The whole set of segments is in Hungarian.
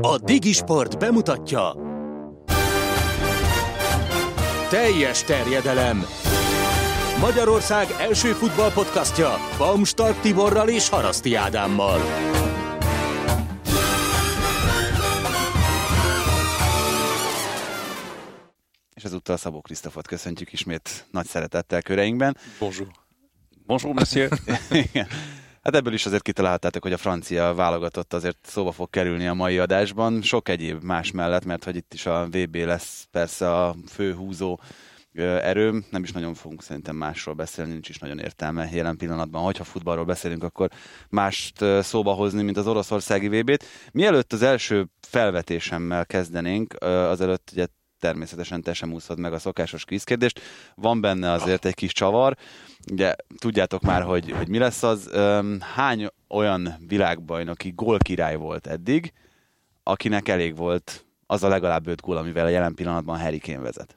A Digisport bemutatja Teljes terjedelem Magyarország első futballpodcastja Baumstark Tiborral és Haraszti Ádámmal. És ezúttal Szabó Krisztofot köszöntjük ismét nagy szeretettel köreinkben. Bonjour. Bonjour, monsieur. Hát ebből is azért kitaláltátok, hogy a francia válogatott azért szóba fog kerülni a mai adásban, sok egyéb más mellett, mert hogy itt is a VB lesz persze a főhúzó erőm, nem is nagyon fogunk szerintem másról beszélni, nincs is nagyon értelme jelen pillanatban. Hogyha futballról beszélünk, akkor mást szóba hozni, mint az oroszországi VB-t. Mielőtt az első felvetésemmel kezdenénk, azelőtt ugye természetesen te sem úszod meg a szokásos kvízkérdést. Van benne azért egy kis csavar. Ugye tudjátok már, hogy, hogy mi lesz az. Hány olyan világbajnoki gólkirály volt eddig, akinek elég volt az a legalább öt gól, amivel a jelen pillanatban Harry Kane vezet.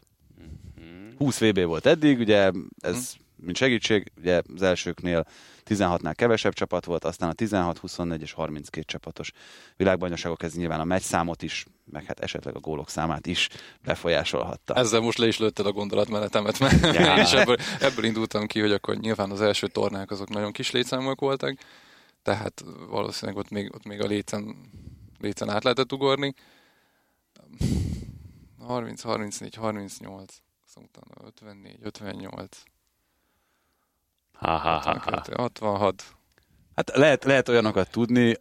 20 VB volt eddig, ugye ez mint segítség, ugye az elsőknél 16-nál kevesebb csapat volt, aztán a 16, 24 és 32 csapatos világbajnokságok, ez nyilván a megy számot is, meg hát esetleg a gólok számát is befolyásolhatta. Ezzel most le is lőtted a gondolatmenetemet, mert ja. én is ebből, ebből indultam ki, hogy akkor nyilván az első tornák azok nagyon kis létszámok voltak, tehát valószínűleg ott még, ott még a lécen, lécen át lehetett ugorni. 30, 34, 38, szóval 54, 58, Ha, ha, ha, ha. 66. Hát lehet, lehet olyanokat tudni,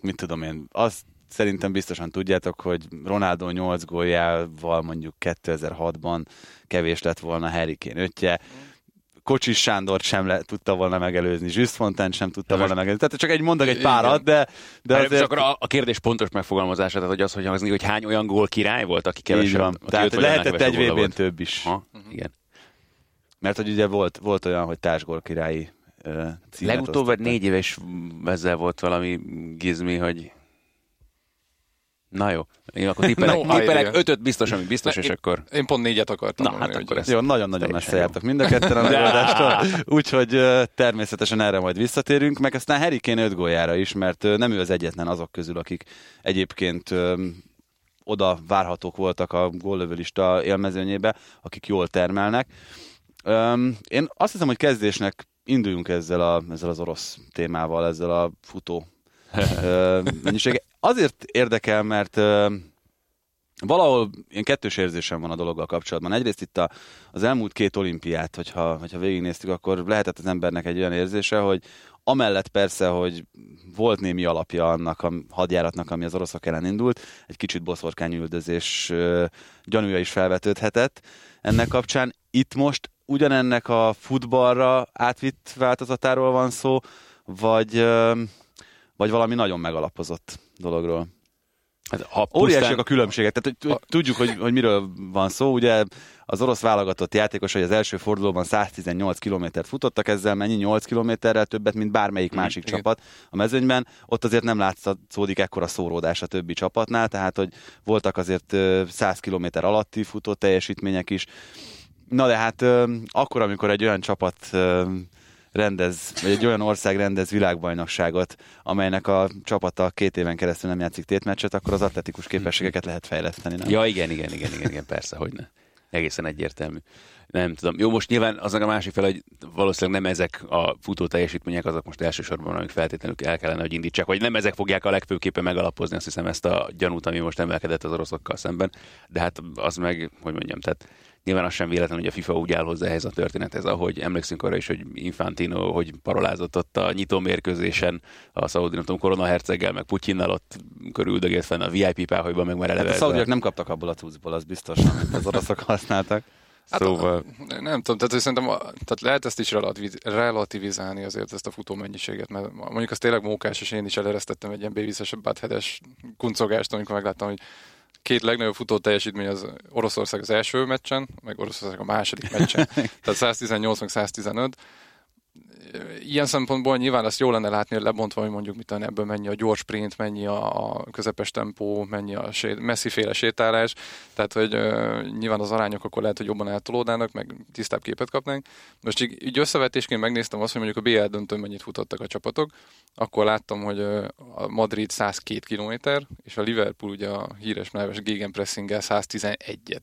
mit tudom én, azt szerintem biztosan tudjátok, hogy Ronaldo 8 góljával mondjuk 2006-ban kevés lett volna Harry Kane ötje. Kocsis Sándor sem le, tudta volna megelőzni, Fontaine sem tudta volna megelőzni. Tehát csak egy mondok egy párat, de, de Hát, azért... Akkor a, a kérdés pontos megfogalmazása, tehát hogy az, hogy hangzik, hogy hány olyan gól király volt, aki kevesebb. van. aki Tehát lehetett egy vb több is. Ha, igen. Mert hogy ugye volt, volt olyan, hogy társgól királyi uh, Legutóbb osztottak. négy éves ezzel volt valami gizmi, hogy Na jó, én akkor tippelek, No tippelek ötöt biztos, ami biztos, Ne, és én- akkor... Én pont négyet akartam Na, mondani, hát akkor ez- Jó, nagyon-nagyon messze jártak mind a ketten a megoldástól, úgyhogy természetesen erre majd visszatérünk, meg aztán Harry Kane 5 góljára is, mert nem ő az egyetlen azok közül, akik egyébként oda várhatók voltak a góllövőlista élmezőnyébe, akik jól termelnek. Öm, Én azt hiszem, hogy kezdésnek induljunk ezzel, a, ezzel az orosz témával, ezzel a futó ö, mennyisége. Azért érdekel, mert valahol ilyen kettős érzésem van a dologgal kapcsolatban. Egyrészt itt a, az elmúlt két olimpiát, hogyha, hogyha végignéztük, akkor lehetett az embernek egy olyan érzése, hogy amellett persze, hogy volt némi alapja annak a hadjáratnak, ami az oroszok ellen indult, egy kicsit boszorkányüldözés gyanúja is felvetődhetett ennek kapcsán. Itt most ugyanennek a futballra átvitt változatáról van szó, vagy, vagy valami nagyon megalapozott dologról. Hát, ha Óriásiak a különbségek, tehát hogy tudjuk, hogy, hogy miről van szó. Ugye az orosz válogatott játékosai az első fordulóban 118 kilométert futottak, ezzel mennyi 8 kilométerrel többet, mint bármelyik másik igen. csapat a mezőnyben. Ott azért nem látszódik ekkora szóródás a többi csapatnál, tehát hogy voltak azért ö, 100 kilométer alatti futó teljesítmények is. Na de hát akkor, amikor egy olyan csapat rendez, vagy egy olyan ország rendez világbajnokságot, amelynek a csapata két éven keresztül nem játszik tétmeccset, akkor az atletikus képességeket lehet fejleszteni. Nem? Ja, igen, igen, igen, igen, igen, persze, hogy ne. Egészen egyértelmű. Nem tudom. Jó, most nyilván aznak a másik fel, hogy valószínűleg nem ezek a futó teljesítmények, azok most elsősorban, amik feltétlenül el kellene, hogy indítsák, vagy nem ezek fogják a legfőképpen megalapozni, azt hiszem ezt a gyanút, ami most emelkedett az oroszokkal szemben. De hát az meg, hogy mondjam, tehát nyilván az sem véletlen, hogy a FIFA úgy áll hozzá ehhez a történethez, ahogy emlékszünk arra is, hogy Infantino, hogy parolázott ott a nyitó mérkőzésen a Szaudi, nem tudom, Korona herceggel, meg Putyinnal ott körüldögélt fenn a VIP páholyban, meg már eleve Hát a szaudiak nem kaptak abból a cuccból, az biztos, amit az oroszok használtak. Hát Szóval... a, nem tudom, tehát szerintem a, tehát lehet ezt is relativiz, relativizálni azért ezt a futó mennyiséget, mert mondjuk az tényleg mókás, és én is eleresztettem egy ilyen béviszes báthedes kuncogást, amikor megláttam, hogy két legnagyobb futó teljesítmény az Oroszország az első meccsen, meg Oroszország a második meccsen. Tehát 118 meg 115 ilyen szempontból nyilván azt jó lenne látni, hogy lebontva, hogy mondjuk mit ebből mennyi a gyors sprint, mennyi a, a közepes tempó, mennyi a sét, messzi féle sétálás, tehát hogy uh, nyilván az arányok akkor lehet, hogy jobban eltolódnának, meg tisztább képet kapnánk. Most így, így összevetésként megnéztem azt, hogy mondjuk a BL döntőn mennyit futottak a csapatok, akkor láttam, hogy a Madrid 102 km, és a Liverpool ugye a híres neves gegenpressinggel 111-et.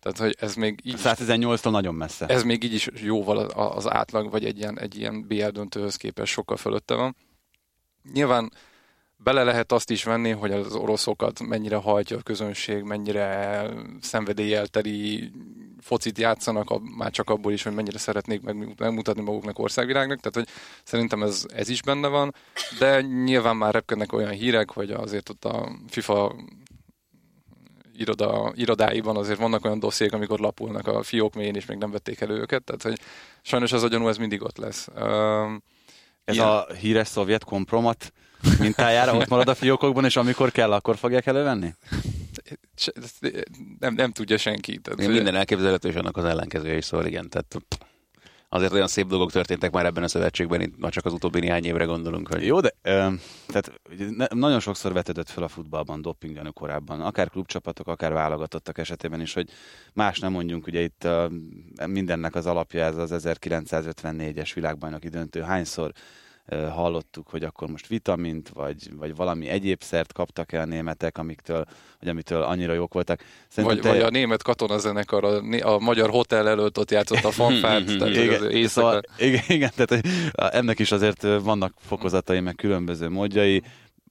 Tehát, hogy ez még így... 118-tól nagyon messze. Ez még így is jóval az átlag, vagy egy ilyen, egy ilyen BL döntőhöz képest sokkal fölötte van. Nyilván bele lehet azt is venni, hogy az oroszokat mennyire hajtja a közönség, mennyire szenvedélyelteli focit játszanak, már csak abból is, hogy mennyire szeretnék megmutatni maguknak országvilágnak, tehát hogy szerintem ez, ez is benne van, de nyilván már repkednek olyan hírek, hogy azért ott a FIFA iroda, irodáiban azért vannak olyan dossziék, amikor lapulnak a fiók mélyén, és még nem vették elő őket, tehát hogy sajnos az a gyanú, ez mindig ott lesz. Uh, ez ilyen... a híres szovjet kompromat mintájára ott marad a fiókokban, és amikor kell, akkor fogják elővenni? Nem, nem tudja senki. Tehát, minden elképzelhető, és annak az ellenkezője is, szól, igen. Tehát azért olyan szép dolgok történtek már ebben a szövetségben, már csak az utóbbi néhány évre gondolunk. Hogy... Jó, de ö, tehát ne, nagyon sokszor vetődött fel a futballban dopinggyanú korábban, akár klubcsapatok, akár válogatottak esetében is, hogy más nem mondjunk, ugye itt ö, mindennek az alapja ez az 1954-es világbajnoki döntő, hányszor hallottuk, hogy akkor most vitamint, vagy, vagy valami egyéb szert kaptak el a németek, amiktől, vagy amitől annyira jók voltak. vagy, te... vagy a német katonazenekar a, a magyar hotel előtt ott játszott a fanfárt. tehát igen, szóval, igen, igen, tehát ennek is azért vannak fokozatai, meg különböző módjai,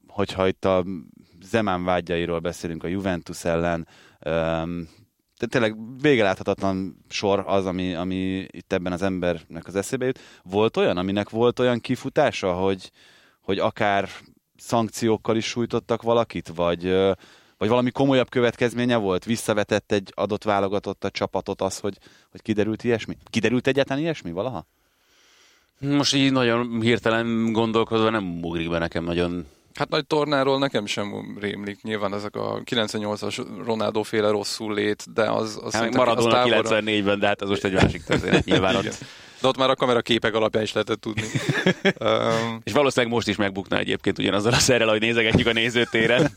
hogyha itt a Zemán vágyairól beszélünk a Juventus ellen, de tényleg végeláthatatlan sor az, ami, ami itt ebben az embernek az eszébe jut. Volt olyan, aminek volt olyan kifutása, hogy, hogy akár szankciókkal is sújtottak valakit, vagy, vagy valami komolyabb következménye volt? Visszavetett egy adott válogatott a csapatot az, hogy, hogy kiderült ilyesmi? Kiderült egyáltalán ilyesmi valaha? Most így nagyon hirtelen gondolkozva nem ugrik be nekem nagyon Hát nagy tornáról nekem sem rémlik. Nyilván ezek a 98-as Ronaldo féle rosszul lét, de az... az hát Maradona távolra... 94-ben, de hát az most egy másik történet nyilván ott. De ott már a kamera képek alapján is lehetett tudni. um... És valószínűleg most is megbukna egyébként ugyanazzal a szerrel, ahogy nézegetjük a nézőtéren.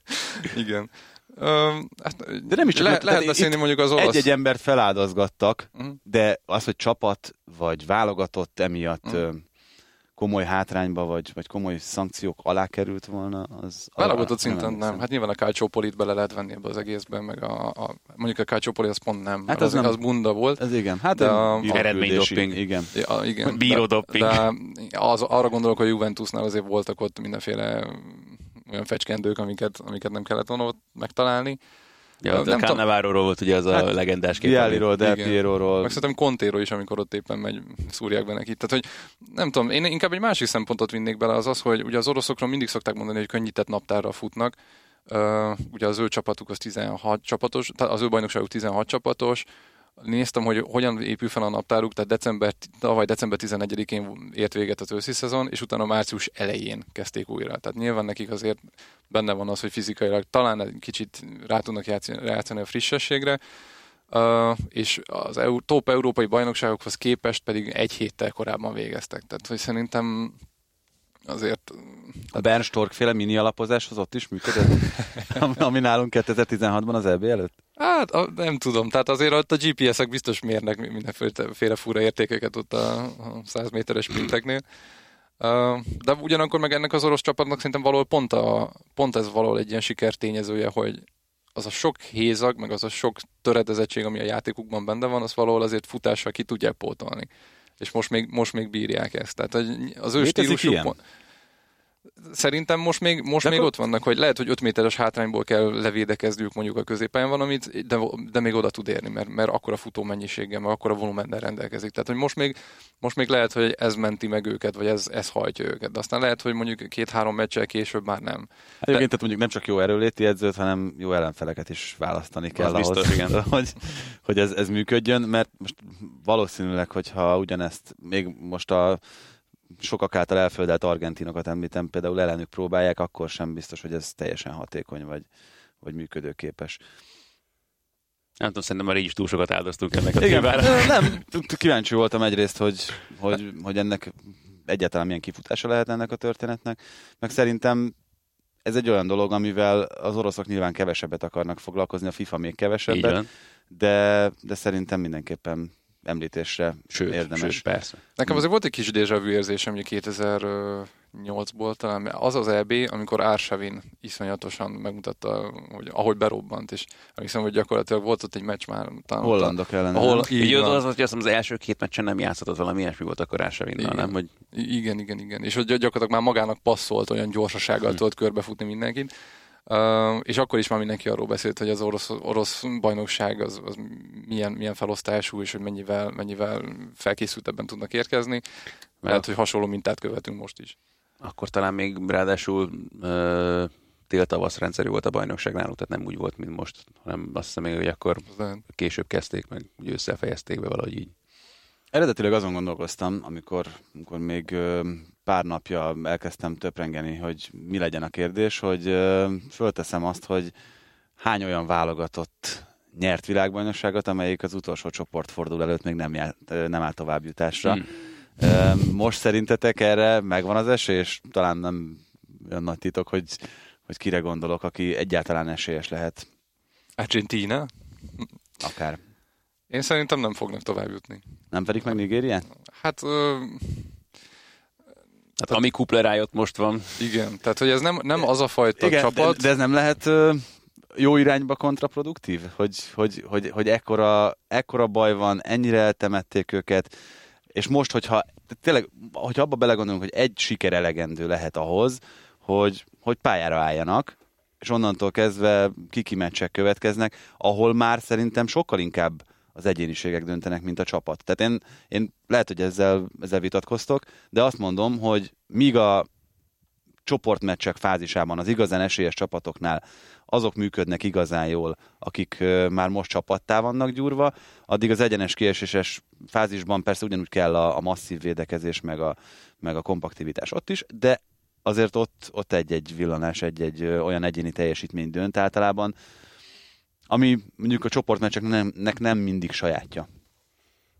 Igen. Um, hát, de nem is csak le, lehet beszélni mondjuk az olasz... Egy-egy embert feláldozgattak, uh-huh. de az, hogy csapat vagy válogatott emiatt uh-huh komoly hátrányba, vagy, vagy komoly szankciók alá került volna, az... Válogatott szinten nem. Hát nyilván a Calciopolit bele lehet venni ebbe az egészben, meg a, a mondjuk a Calciopoli az pont nem. Hát az, az, nem, az bunda volt. Ez igen. Hát de a, eredménydopping. Igen. Ja, igen. Bíródopping. De, de az, arra gondolok, hogy Juventusnál azért voltak ott mindenféle olyan fecskendők, amiket, amiket nem kellett volna ott megtalálni. Ja, nem Cannaváróról volt ugye az hát, a legendás kép. Vialliról, Del Pieróról. Meg szerintem Contéro is, amikor ott éppen megy, szúrják be neki. Tehát, hogy nem tudom, én inkább egy másik szempontot vinnék bele, az az, hogy ugye az oroszokról mindig szokták mondani, hogy könnyített naptárra futnak. Uh, ugye az ő csapatuk az 16 csapatos, tehát az ő bajnokságuk 16 csapatos, néztem, hogy hogyan épül fel a naptáruk, tehát december, tavaly december 11-én ért véget az őszi szezon, és utána március elején kezdték újra. Tehát nyilván nekik azért benne van az, hogy fizikailag talán egy kicsit rá tudnak játszani, játszani a frissességre, Uh, és az EU, top európai bajnokságokhoz képest pedig egy héttel korábban végeztek. Tehát, hogy szerintem azért... A Bern Stork féle mini alapozás az ott is működött? ami nálunk 2016-ban az EB előtt? Hát a, nem tudom, tehát azért ott a GPS-ek biztos mérnek mindenféle fura értékeket ott a, a 100 méteres sprinteknél. De ugyanakkor meg ennek az orosz csapatnak szerintem valahol pont, a, pont ez valahol egy ilyen sikertényezője, hogy az a sok hézag, meg az a sok töredezettség, ami a játékukban benne van, az valahol azért futással ki tudják pótolni. És most még, most még bírják ezt. Tehát az ő stílusuk... szerintem most még, most még ott vannak, hogy lehet, hogy 5 méteres hátrányból kell levédekezniük mondjuk a középen valamit, de, de még oda tud érni, mert, mert akkor a futó mennyiséggel, mert akkor a volumennel rendelkezik. Tehát, hogy most még, most még lehet, hogy ez menti meg őket, vagy ez, ez hajtja őket. De aztán lehet, hogy mondjuk két-három meccsel később már nem. Egyébként tehát mondjuk nem csak jó erőléti edzőt, hanem jó ellenfeleket is választani kell az ahhoz, biztos, igen. hogy, hogy ez, ez működjön, mert most valószínűleg, hogyha ugyanezt még most a sokak által elföldelt argentinokat említem, például ellenük próbálják, akkor sem biztos, hogy ez teljesen hatékony vagy, vagy működőképes. Nem tudom, szerintem már így is túl sokat áldoztunk ennek a Igen, nem, kíváncsi voltam egyrészt, hogy, hogy, hogy ennek egyáltalán milyen kifutása lehet ennek a történetnek, meg szerintem ez egy olyan dolog, amivel az oroszok nyilván kevesebbet akarnak foglalkozni, a FIFA még kevesebbet, de, de szerintem mindenképpen említésre sőt, érdemes. Sőt, persze. Nekem azért volt egy kis déjà érzésem, hogy 2008-ból talán, az az EB, amikor Ársavin iszonyatosan megmutatta, hogy ahogy berobbant, és emlékszem, hogy gyakorlatilag volt ott egy meccs már. Talán, Hollandok ellen. Ahol, így az, az, hogy azt az első két meccsen nem játszott, valami ilyesmi volt akkor Ársavinnal, nem? Hogy... Igen, igen, igen. És hogy gyakorlatilag már magának passzolt, olyan gyorsasággal hm. tudott körbefutni mindenkit. És akkor is már mindenki arról beszélt, hogy az orosz, orosz bajnokság az, az milyen, milyen felosztású, és hogy mennyivel, mennyivel felkészültebben tudnak érkezni. Lehet, hogy hasonló mintát követünk most is. Akkor talán még ráadásul tél-tavasz rendszerű volt a bajnokság náluk, tehát nem úgy volt, mint most, hanem azt hiszem még, hogy akkor később kezdték, meg úgy összefejezték be valahogy így. Eredetileg azon gondolkoztam, amikor, amikor még pár napja elkezdtem töprengeni, hogy mi legyen a kérdés, hogy fölteszem azt, hogy hány olyan válogatott nyert világbajnokságot, amelyik az utolsó csoportfordul előtt még nem, járt, nem áll továbbjutásra. Hmm. Most szerintetek erre megvan az esély, és talán nem olyan nagy titok, hogy, hogy kire gondolok, aki egyáltalán esélyes lehet. Argentina? Akár. Én szerintem nem fognak tovább jutni. Nem pedig meg Nigéria? Hát... Ö... Hát ami kuplerájott most van. Igen, tehát hogy ez nem, nem az a fajta igen, csapat. De, de ez nem lehet ö, jó irányba kontraproduktív? Hogy, hogy, hogy, hogy ekkora, ekkora baj van, ennyire eltemették őket, és most, hogyha tényleg, hogyha abba belegondolunk, hogy egy siker elegendő lehet ahhoz, hogy, hogy pályára álljanak, és onnantól kezdve kiki meccsek következnek, ahol már szerintem sokkal inkább az egyéniségek döntenek, mint a csapat. Tehát én, én lehet, hogy ezzel, ezzel vitatkoztok, de azt mondom, hogy míg a csoportmeccsek fázisában az igazán esélyes csapatoknál azok működnek igazán jól, akik már most csapattá vannak gyúrva, addig az egyenes kieséses fázisban persze ugyanúgy kell a, a masszív védekezés, meg a, meg a kompaktivitás ott is, de azért ott, ott egy-egy villanás, egy-egy olyan egyéni teljesítmény dönt általában, ami mondjuk a csoportmeccseknek nem mindig sajátja.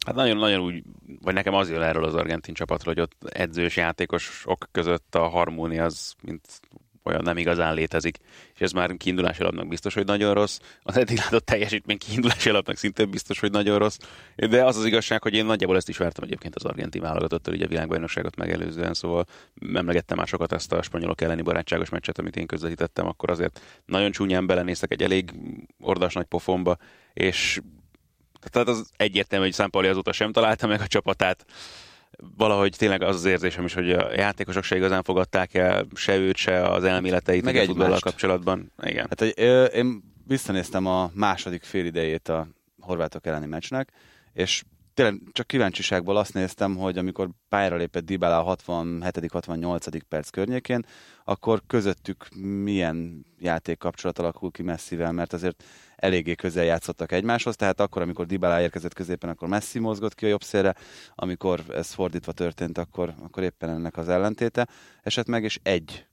Hát nagyon-nagyon úgy, vagy nekem az jön erről az argentin csapatról, hogy ott edzős játékosok között a harmónia az, mint olyan nem igazán létezik, és ez már kiindulási alapnak biztos, hogy nagyon rossz. Az eddig látott teljesítmény kiindulási alapnak szintén biztos, hogy nagyon rossz. De az az igazság, hogy én nagyjából ezt is vártam egyébként az argentin válogatottal, ugye a világbajnokságot megelőzően, szóval emlegettem már sokat ezt a spanyolok elleni barátságos meccset, amit én közvetítettem, akkor azért nagyon csúnyán belenéztek egy elég ordas nagy pofonba, és tehát az egyértelmű, hogy Számpali azóta sem találta meg a csapatát valahogy tényleg az az érzésem is, hogy a játékosok se igazán fogadták el se őt, se az elméleteit Meg a futballal kapcsolatban. Igen. Hát, hogy, ö, én visszanéztem a második félidejét a horvátok elleni meccsnek, és tényleg csak kíváncsiságból azt néztem, hogy amikor pályára lépett Dybala a 67.-68. perc környékén, akkor közöttük milyen játék kapcsolat alakul ki messzivel, mert azért eléggé közel játszottak egymáshoz, tehát akkor, amikor Dybala érkezett középen, akkor Messi mozgott ki a jobb szélre, amikor ez fordítva történt, akkor, akkor éppen ennek az ellentéte esett meg, és egy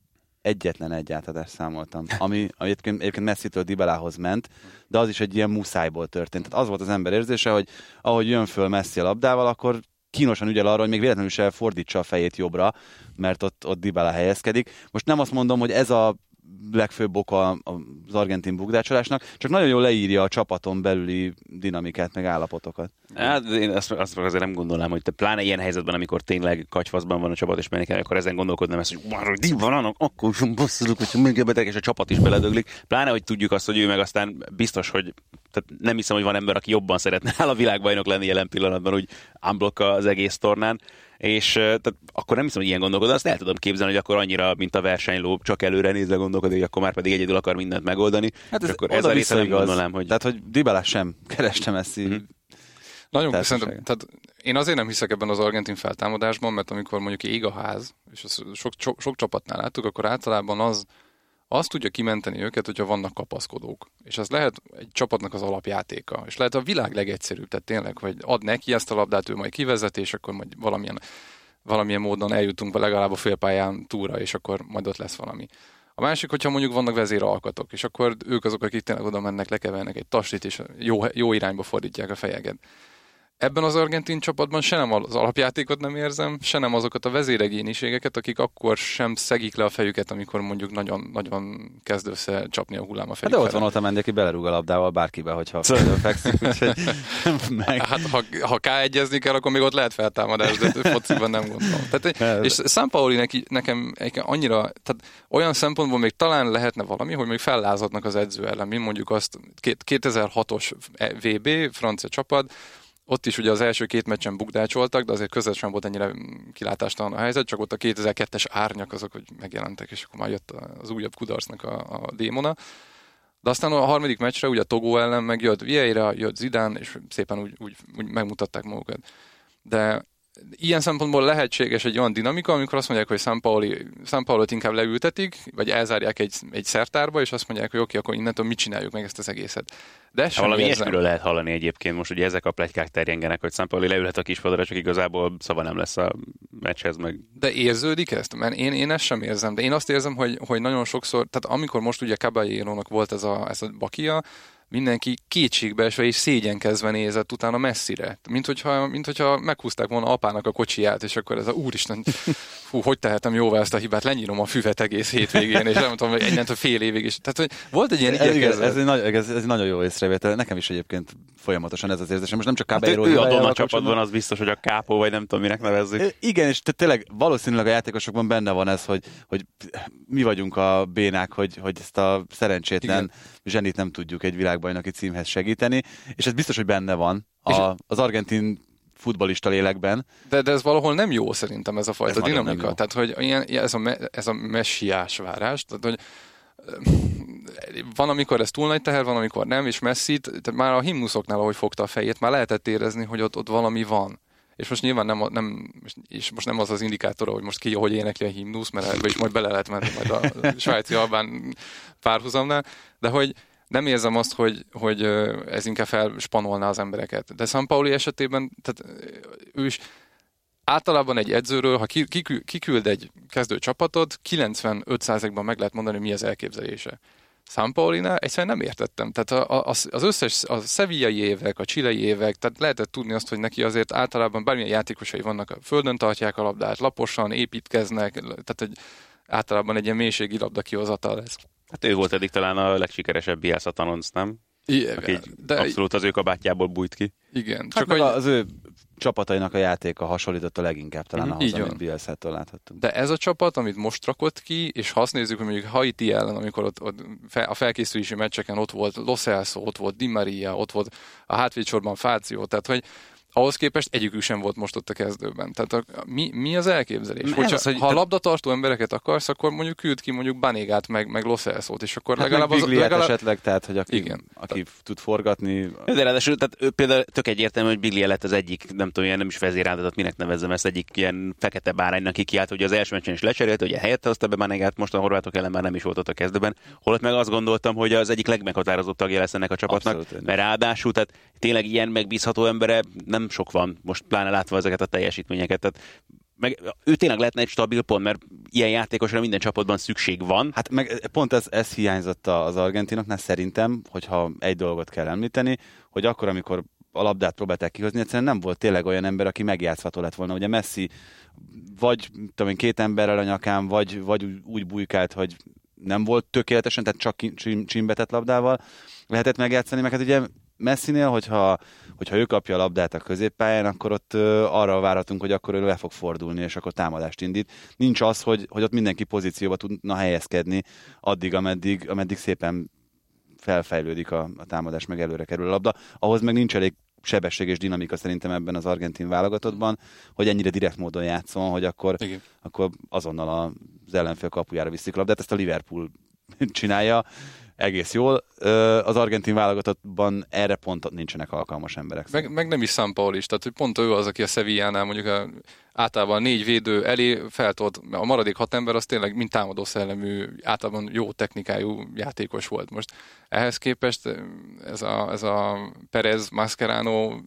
egyetlen egy átadást számoltam, ami, egyébként, egyébként Messi-től Dybalához ment, de az is egy ilyen muszájból történt. Tehát az volt az ember érzése, hogy ahogy jön föl Messi a labdával, akkor kínosan ügyel arra, hogy még véletlenül se fordítsa a fejét jobbra, mert ott, ott Dybala helyezkedik. Most nem azt mondom, hogy ez a legfőbb oka az argentin bukdácsolásnak, csak nagyon jól leírja a csapaton belüli dinamikát, meg állapotokat. Hát én azt, azt azért nem gondolnám, hogy te pláne ilyen helyzetben, amikor tényleg kacsfaszban van a csapat, és menni kell, akkor ezen gondolkodnám ezt, hogy hogy van akkor sem basszulok, hogy még beteg, és a csapat is beledöglik. Pláne, hogy tudjuk azt, hogy ő meg aztán biztos, hogy tehát nem hiszem, hogy van ember, aki jobban szeretne a világbajnok lenni jelen pillanatban, úgy unblock az egész tornán, és tehát akkor nem hiszem, hogy ilyen gondolkodom, azt el tudom képzelni, hogy akkor annyira, mint a versenyló, csak előre nézve gondolkodik, akkor már pedig egyedül akar mindent megoldani. Hát ez, akkor ez a része nem gondolom, hogy... Tehát, hogy Dybala sem kerestem ezt mm-hmm. Nagyon szerintem, tehát én azért nem hiszek ebben az argentin feltámadásban, mert amikor mondjuk ég a ház, és azt sok, sok, sok csapatnál láttuk, akkor általában az, azt tudja kimenteni őket, hogyha vannak kapaszkodók. És ez lehet egy csapatnak az alapjátéka. És lehet a világ legegyszerűbb, tehát tényleg, hogy ad neki ezt a labdát, ő majd kivezet, és akkor majd valamilyen, valamilyen módon eljutunk be legalább a félpályán túra, és akkor majd ott lesz valami. A másik, hogyha mondjuk vannak vezéralkatok, és akkor ők azok, akik tényleg oda mennek, lekevernek egy tastit, és jó, jó irányba fordítják a fejeket ebben az argentin csapatban se nem az alapjátékot nem érzem, se nem azokat a vezéregényiségeket, akik akkor sem szegik le a fejüket, amikor mondjuk nagyon, nagyon kezd össze csapni a hullám a fejük. Hát de ott van ott a menni, aki belerúg a labdával bárkibe, hogyha fekszik, úgyhogy meg. Hát ha, ha k kell, akkor még ott lehet feltámadás, de fociban nem gondolom. Tehát, és San Paoli neki, nekem annyira, tehát olyan szempontból még talán lehetne valami, hogy még fellázadnak az edző ellen, mint mondjuk azt 2006-os VB, francia csapat, ott is ugye az első két meccsen bukdácsoltak, de azért közel sem volt ennyire kilátástalan a helyzet, csak ott a 2002-es árnyak azok, hogy megjelentek, és akkor már jött az újabb kudarcnak a, a démona. De aztán a harmadik meccsre ugye a Togó ellen megjött Vieira, jött Zidane, és szépen úgy, úgy, úgy megmutatták magukat. De ilyen szempontból lehetséges egy olyan dinamika, amikor azt mondják, hogy San, Pauli, San Paulot inkább leültetik, vagy elzárják egy, egy szertárba, és azt mondják, hogy oké, akkor innentől mit csináljuk meg ezt az egészet. De ezt Valami ilyesmiről lehet hallani egyébként most, hogy ezek a plegykák terjengenek, hogy San Pauli leülhet a kispadra, csak igazából szava nem lesz a meccshez meg. De érződik ezt? Mert én, én ezt sem érzem, de én azt érzem, hogy, hogy nagyon sokszor, tehát amikor most ugye caballero volt ez a, ez a bakia, mindenki kétségbeesve és szégyenkezve nézett utána messzire. Mint hogyha, mint hogyha meghúzták volna apának a kocsiját, és akkor ez a úristen, fú, hogy tehetem jóvá ezt a hibát, lenyírom a füvet egész hétvégén, és nem tudom, hogy a fél évig is. Tehát, hogy volt egy ilyen ez, ez, ez, egy nagy, ez, ez, egy nagyon jó észrevétel. Nekem is egyébként folyamatosan ez az érzés. Most nem csak Caballero. Hát ő, ő a csapatban az biztos, hogy a kápó, vagy nem tudom, minek nevezzük. Igen, és te, tényleg valószínűleg a játékosokban benne van ez, hogy, hogy mi vagyunk a bénák, hogy, hogy ezt a szerencsétlen Igen. Zsenit nem tudjuk egy világbajnoki címhez segíteni, és ez biztos, hogy benne van a, az argentin futbalista lélekben. De, de ez valahol nem jó szerintem ez a fajta ez dinamika. Tehát, hogy ilyen, ez, a, ez a messiás várás, tehát, hogy van, amikor ez túl nagy teher, van, amikor nem, és messzit, tehát már a himnuszoknál, ahogy fogta a fejét, már lehetett érezni, hogy ott, ott valami van. És most nyilván nem, nem, és most nem az az indikátora, hogy most ki, hogy énekli a himnusz, mert ebbe is majd bele lehet menni majd a svájci albán párhuzamnál, de hogy nem érzem azt, hogy, hogy ez inkább felspanolná az embereket. De San Pauli esetében, tehát ő is általában egy edzőről, ha kiküld egy kezdő csapatot, 95%-ban meg lehet mondani, mi az elképzelése. San Paulinál egyszerűen nem értettem. Tehát a, a, az összes, a szevillai évek, a csilei évek, tehát lehetett tudni azt, hogy neki azért általában bármilyen játékosai vannak, a földön tartják a labdát, laposan építkeznek, tehát egy, általában egy ilyen mélységi labda kihozata lesz. Hát ő volt eddig talán a legsikeresebb Bielsa tanonc, nem? Igen, Aki de abszolút az ő kabátjából bújt ki. Igen. Hát csak hogy... az ő csapatainak a játéka hasonlított a leginkább talán mm-hmm. ahhoz, amit Bielsa-től láthattunk. De ez a csapat, amit most rakott ki, és ha azt nézzük, hogy mondjuk Haiti ellen, amikor ott, ott a felkészülési meccseken ott volt Los Elso, ott volt Di Maria, ott volt a hátvédsorban Fáció, tehát hogy ahhoz képest egyikük sem volt most ott a kezdőben. Tehát a, mi, mi az elképzelés? Hogyha, az, hogy ha te... labdatartó embereket akarsz, akkor mondjuk küld ki mondjuk Banégát, meg, meg Los Elszót, és akkor hát legalább az... Legalább... esetleg, tehát, hogy aki, Igen. aki tehát... tud forgatni... De ráadásul, tehát ő például tök egyértelmű, hogy Biglia lett az egyik, nem tudom, ilyen nem is vezéráltatott, minek nevezzem ezt, egyik ilyen fekete báránynak kikiállt, hogy az első meccsen is lecserélt, hogy helyette hozta be Banégát, most a horvátok ellen már nem is volt ott a kezdőben. Holott meg azt gondoltam, hogy az egyik legmeghatározóbb tagja lesz ennek a csapatnak, Abszolút, mert ráadásul, tehát tényleg ilyen megbízható embere sok van, most pláne látva ezeket a teljesítményeket. Tehát meg ő tényleg lehetne egy stabil pont, mert ilyen játékosra minden csapatban szükség van. Hát meg pont ez, ez hiányzott az argentinoknál szerintem, hogyha egy dolgot kell említeni, hogy akkor, amikor a labdát próbálták kihozni, egyszerűen nem volt tényleg olyan ember, aki megjátszható lett volna. Ugye Messi vagy tudom én, két emberrel a nyakán, vagy, vagy úgy, bujkált, hogy nem volt tökéletesen, tehát csak csimbetett labdával lehetett megjátszani, meg hát ugye Messinél, hogyha, hogyha ő kapja a labdát a középpályán, akkor ott arra várhatunk, hogy akkor ő le fog fordulni, és akkor támadást indít. Nincs az, hogy, hogy ott mindenki pozícióba tudna helyezkedni addig, ameddig, ameddig szépen felfejlődik a, a támadás, meg előre kerül a labda. Ahhoz meg nincs elég sebesség és dinamika szerintem ebben az argentin válogatottban, hogy ennyire direkt módon játszon, hogy akkor, Igen. akkor azonnal az ellenfél kapujára viszik a labdát. Ezt a Liverpool csinálja egész jól. Az argentin válogatottban erre pont nincsenek alkalmas emberek. Meg, meg nem is Sampaoli is, tehát hogy pont ő az, aki a Sevillánál mondjuk a, általában négy védő elé feltolt, a maradék hat ember az tényleg mind támadó szellemű, általában jó technikájú játékos volt most. Ehhez képest ez a, ez a Perez Mascherano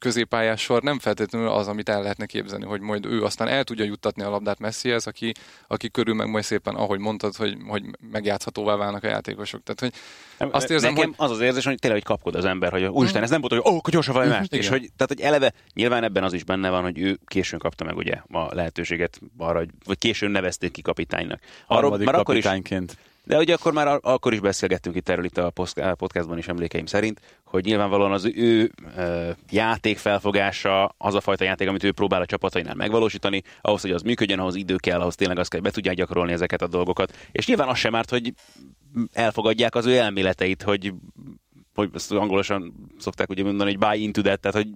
középpályás sor nem feltétlenül az, amit el lehetne képzelni, hogy majd ő aztán el tudja juttatni a labdát Messihez, aki, aki körül meg majd szépen, ahogy mondtad, hogy, hogy megjátszhatóvá válnak a játékosok. Tehát, hogy azt érzem, Nekem hogy az az érzés, hogy tényleg hogy kapkod az ember, hogy úristen, ez nem volt, hogy ó, akkor gyorsan valami más. És hogy, tehát, hogy eleve nyilván ebben az is benne van, hogy ő későn kapta meg ugye a lehetőséget arra, hogy, vagy későn nevezték ki kapitánynak. Arról, már akkor is, kapitányként. De ugye akkor már akkor is beszélgettünk itt erről itt a podcastban is emlékeim szerint, hogy nyilvánvalóan az ő ö, játék felfogása, az a fajta játék, amit ő próbál a csapatainál megvalósítani, ahhoz, hogy az működjön, ahhoz idő kell, ahhoz tényleg azt kell, hogy be tudják gyakorolni ezeket a dolgokat. És nyilván az sem árt, hogy elfogadják az ő elméleteit, hogy hogy ezt angolosan szokták ugye mondani, hogy buy into that, tehát hogy,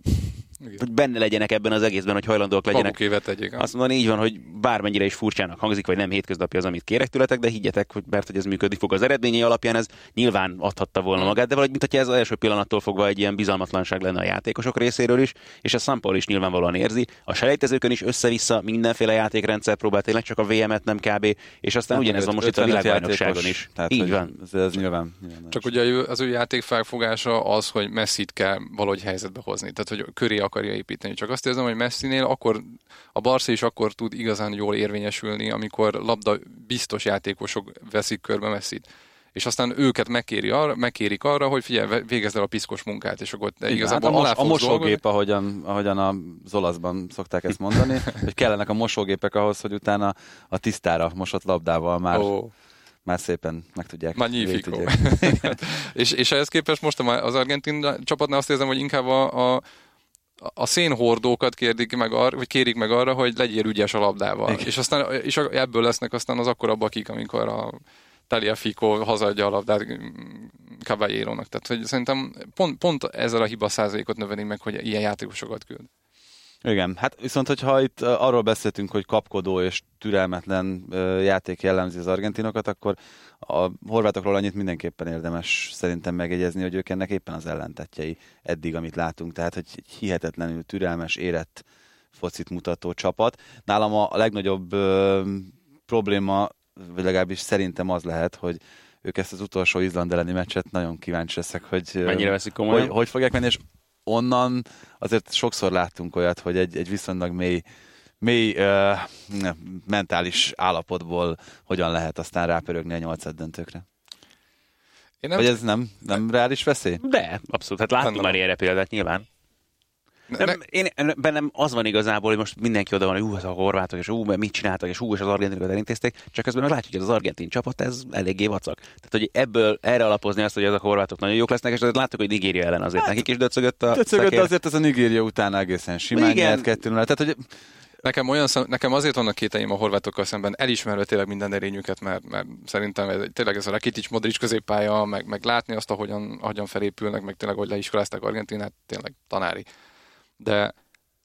Igen. hogy benne legyenek ebben az egészben, hogy hajlandóak legyenek magukévet tegyék. azt mondani, így van, hogy bármennyire is furcsának hangzik, vagy nem hétköznapi az, amit kérek tőletek, de higgyetek, hogy mert hogy ez működni fog. Az eredményei alapján ez nyilván adhatta volna magát, de valahogy, mint hogyha ez az első pillanattól fogva egy ilyen bizalmatlanság lenne a játékosok részéről is, és a Sampol is nyilvánvalóan érzi. A selejtezőkön is össze-vissza mindenféle játékrendszer próbált, tényleg csak a VM-et nem kb. És aztán ugyanez van most itt a 55 világbajnokságon is. Tehát, így van. Ez, ez nyilván, nyilván Csak ugye az ő játék felfogása az, hogy Messi-t kell valahogy helyzetbe hozni, tehát hogy köré akarja építeni. Csak azt érzem, hogy Messi-nél akkor a Barca is akkor tud igazán jól érvényesülni, amikor labda biztos játékosok veszik körbe Messi-t. És aztán őket megkéri arra, megkérik arra, hogy figyelj, végezd el a piszkos munkát, és akkor te Igen, igazából hát a, mos, a dolgozni. mosógép, ahogyan, ahogyan a olaszban szokták ezt mondani, hogy kellenek a mosógépek ahhoz, hogy utána a tisztára mosott labdával már, oh. Már szépen meg tudják. Magnifico. és, és ehhez képest most az argentin csapatnál azt érzem, hogy inkább a, a a szénhordókat kérdik meg arra, vagy kérik meg arra, hogy legyél ügyes a labdával. Igen. És aztán és ebből lesznek aztán az akkora bakik, amikor a Taliafico hazadja a labdát Caballero-nak. Tehát hogy szerintem pont, pont ezzel a hiba százalékot növeli meg, hogy ilyen játékosokat küld. Igen, hát viszont, hogyha itt arról beszéltünk, hogy kapkodó és türelmetlen játék jellemzi az argentinokat, akkor a horvátokról annyit mindenképpen érdemes szerintem megjegyezni, hogy ők ennek éppen az ellentetjei eddig, amit látunk. Tehát, hogy egy hihetetlenül türelmes, érett focit mutató csapat. Nálam a legnagyobb uh, probléma, vagy legalábbis szerintem az lehet, hogy ők ezt az utolsó izland elleni meccset nagyon kíváncsi leszek, hogy ö, Mennyire veszik komolyan? hogy, hogy fogják menni, és onnan azért sokszor láttunk olyat, hogy egy, egy viszonylag mély, mély uh, mentális állapotból hogyan lehet aztán rápörögni a nyolcad döntőkre. Én Nem Vagy ez nem, nem reális veszély? De, abszolút. Hát láttunk Benne már ilyenre példát nyilván. Ne, Nem, én, bennem az van igazából, hogy most mindenki oda van, hogy ú, az a horvátok, és ú, mert mit csináltak, és ú, és az argentinokat elintézték, csak közben meg látjuk, hogy az argentin csapat, ez eléggé vacak. Tehát, hogy ebből erre alapozni azt, hogy ezek a horvátok nagyon jók lesznek, és azért láttuk, hogy Nigéria ellen azért nekik is döcögött a Döcögött, szekér. azért ez a Nigéria után egészen simán Igen. nyert kettő Tehát, hogy Nekem, olyan szem, nekem azért vannak kéteim a horvátokkal szemben, elismerve tényleg minden erényüket, mert, mert szerintem ez, tényleg ez a Rakitic Modric középpálya, meg, meg látni azt, ahogyan, ahogyan felépülnek, meg tényleg, hogy leiskolázták Argentinát, tényleg tanári. De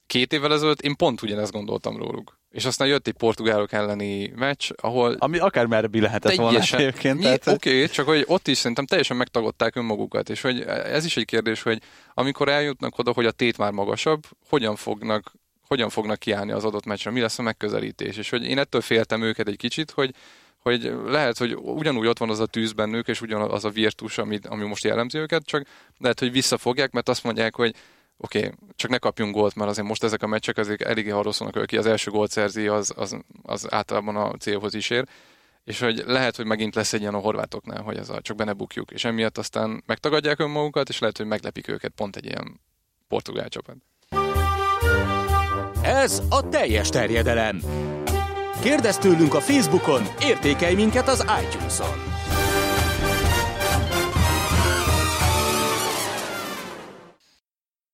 két évvel ezelőtt én pont ugyanezt gondoltam róluk. És aztán jött egy portugálok elleni meccs, ahol ami akár merre lehetett volna egyébként. Mi- Tehát, Oké, okay, csak hogy ott is szerintem teljesen megtagadták önmagukat, és hogy ez is egy kérdés, hogy amikor eljutnak oda, hogy a tét már magasabb, hogyan fognak hogyan fognak kiállni az adott meccsre, mi lesz a megközelítés. És hogy én ettől féltem őket egy kicsit, hogy, hogy lehet, hogy ugyanúgy ott van az a tűz bennük, és ugyanaz a virtus, ami, ami most jellemzi őket, csak lehet, hogy visszafogják, mert azt mondják, hogy oké, okay, csak ne kapjunk gólt, mert azért most ezek a meccsek azért eléggé hogy aki az első gólt szerzi, az, az, az általában a célhoz is ér. És hogy lehet, hogy megint lesz egy ilyen a horvátoknál, hogy ez a, csak be ne bukjuk. És emiatt aztán megtagadják önmagukat, és lehet, hogy meglepik őket pont egy ilyen portugál csapat. Ez a teljes terjedelem. Kérdezz tőlünk a Facebookon, értékelj minket az iTunes-on.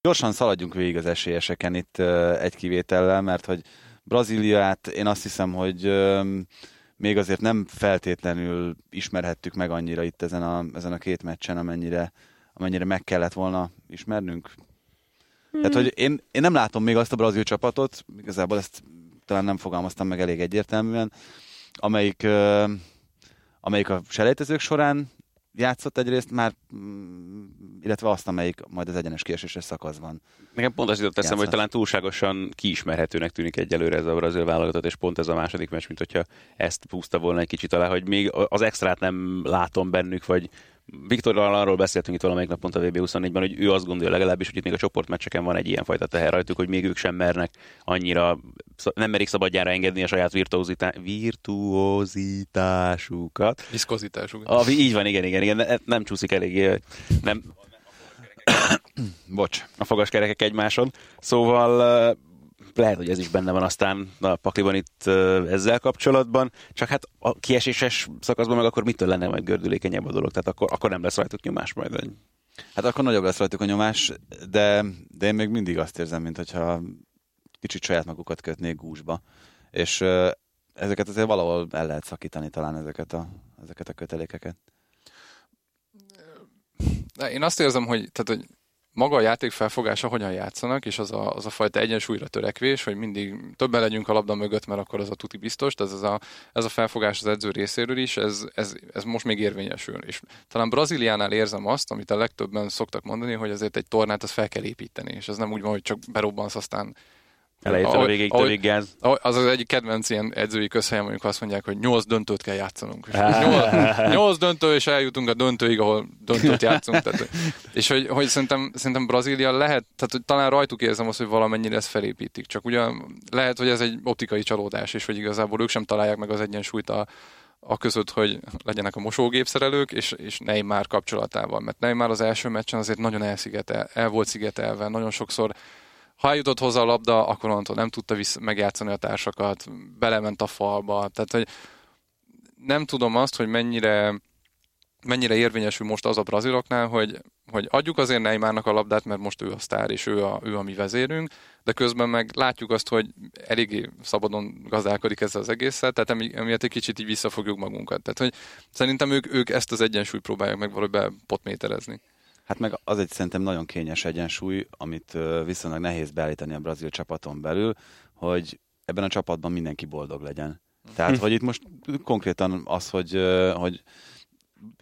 Gyorsan szaladjunk végig az esélyeseken itt egy kivétellel, mert hogy Brazíliát én azt hiszem, hogy még azért nem feltétlenül ismerhettük meg annyira itt ezen a, ezen a két meccsen, amennyire, amennyire meg kellett volna ismernünk. Tehát, hogy én, én nem látom még azt a brazil csapatot, igazából ezt talán nem fogalmaztam meg elég egyértelműen, amelyik, amelyik a selejtezők során játszott egyrészt már, mm, illetve azt, amelyik majd az egyenes kieséses szakaszban. Nekem pont az jutott eszembe, hogy talán túlságosan kiismerhetőnek tűnik egyelőre ez a brazil válogatott, és pont ez a második meccs, mint hogyha ezt húzta volna egy kicsit alá, hogy még az extrát nem látom bennük, vagy Viktorral arról beszéltünk itt valamelyik nap pont a VB24-ben, hogy ő azt gondolja legalábbis, hogy itt még a csoportmeccseken van egy ilyen fajta teher rajtuk, hogy még ők sem mernek annyira, nem merik szabadjára engedni a saját virtuozitásukat. Viszkozitásuk. A, így van, igen, igen, igen, ne- nem csúszik eléggé, nem, Bocs. a fogaskerekek egymáson. Szóval lehet, hogy ez is benne van aztán a pakliban itt ezzel kapcsolatban, csak hát a kieséses szakaszban meg akkor mitől lenne majd gördülékenyebb a dolog, tehát akkor, akkor nem lesz rajtuk nyomás majd. Hát akkor nagyobb lesz rajtuk a nyomás, de, de én még mindig azt érzem, mintha kicsit saját magukat kötnék gúzsba. És ezeket azért valahol el lehet szakítani talán ezeket a, ezeket a kötelékeket. De én azt érzem, hogy, tehát, hogy maga a játék felfogása, hogyan játszanak, és az a, az a fajta egyensúlyra törekvés, hogy mindig többen legyünk a labda mögött, mert akkor az a tuti biztos, tehát ez a, ez a felfogás az edző részéről is, ez, ez, ez most még érvényesül. És talán Brazíliánál érzem azt, amit a legtöbben szoktak mondani, hogy azért egy tornát az fel kell építeni, és ez nem úgy van, hogy csak berobbansz, aztán Elejétől a ahogy- többig gáz. Az az egyik kedvenc ilyen edzői közhelyem, amikor azt mondják, hogy nyolc döntőt kell játszanunk. És nyolc döntő, és eljutunk a döntőig, ahol döntőt játszunk. Tehát, és hogy, hogy szerintem, szerintem Brazília lehet, tehát hogy talán rajtuk érzem azt, hogy valamennyire ezt felépítik. Csak ugyan lehet, hogy ez egy optikai csalódás, és hogy igazából ők sem találják meg az egyensúlyt a, a között, hogy legyenek a mosógépszerelők, és, és Neymar kapcsolatával. Mert Neymar az első meccsen azért nagyon elszigetel, el volt szigetelve, nagyon sokszor ha eljutott hozzá a labda, akkor onnantól nem tudta vissza, megjátszani a társakat, belement a falba, tehát hogy nem tudom azt, hogy mennyire mennyire érvényesül most az a braziloknál, hogy, hogy adjuk azért Neymarnak a labdát, mert most ő a sztár, és ő a, ő a mi vezérünk, de közben meg látjuk azt, hogy eléggé szabadon gazdálkodik ezzel az egésszel, tehát emi, emiatt egy kicsit így visszafogjuk magunkat. Tehát, hogy szerintem ők, ők ezt az egyensúlyt próbálják meg valahogy bepotméterezni. Hát meg az egy szerintem nagyon kényes egyensúly, amit viszonylag nehéz beállítani a brazil csapaton belül, hogy ebben a csapatban mindenki boldog legyen. Tehát, hogy itt most konkrétan az, hogy, hogy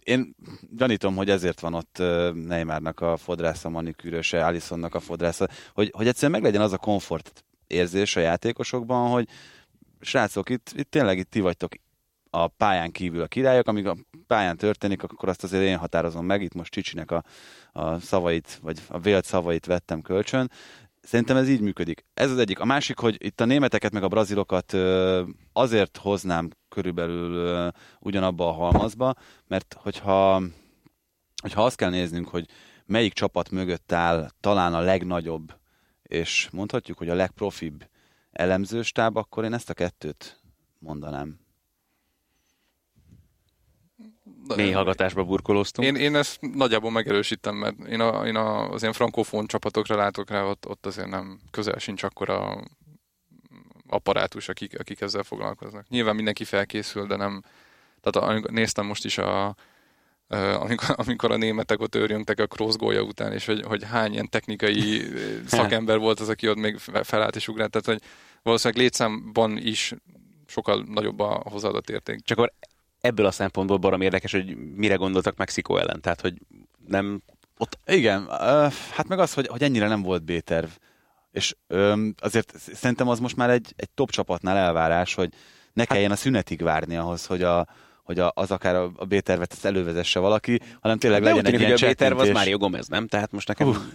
én gyanítom, hogy ezért van ott Neymarnak a fodrásza, manikűröse, Alisonnak a fodrásza, hogy, hogy egyszerűen meglegyen az a komfort érzés a játékosokban, hogy srácok, itt, itt tényleg itt ti vagytok a pályán kívül a királyok, amíg a pályán történik, akkor azt azért én határozom meg, itt most Csicsinek a, a szavait, vagy a vélt szavait vettem kölcsön. Szerintem ez így működik. Ez az egyik. A másik, hogy itt a németeket meg a brazilokat azért hoznám körülbelül ugyanabba a halmazba, mert hogyha, hogyha azt kell néznünk, hogy melyik csapat mögött áll talán a legnagyobb, és mondhatjuk, hogy a legprofibb elemzőstáb, akkor én ezt a kettőt mondanám. Mély hallgatásba burkolóztunk. Én, én ezt nagyjából megerősítem, mert én, a, én a, az ilyen frankofón csapatokra látok rá, ott, ott azért nem közel sincs akkora apparátus, akik, akik ezzel foglalkoznak. Nyilván mindenki felkészül, de nem... Tehát amikor néztem most is a, amikor, amikor a németek ott őrjöngtek a cross gólya után, és hogy, hogy hány ilyen technikai szakember volt az, aki ott még fe- felállt és ugrált, tehát hogy valószínűleg létszámban is sokkal nagyobb a hozzáadott érték. Csak akkor ebből a szempontból barom érdekes, hogy mire gondoltak Mexikó ellen. Tehát, hogy nem ott Igen, hát meg az, hogy, hogy ennyire nem volt B-terv. És ö, azért szerintem az most már egy, egy top csapatnál elvárás, hogy ne kelljen a szünetig várni ahhoz, hogy, a, hogy a, az akár a, a B-tervet ezt elővezesse valaki, hanem tényleg De úgy legyen egy tűnik, ilyen hogy a B-terv az. Mário Gomez, nem? Tehát most nekem...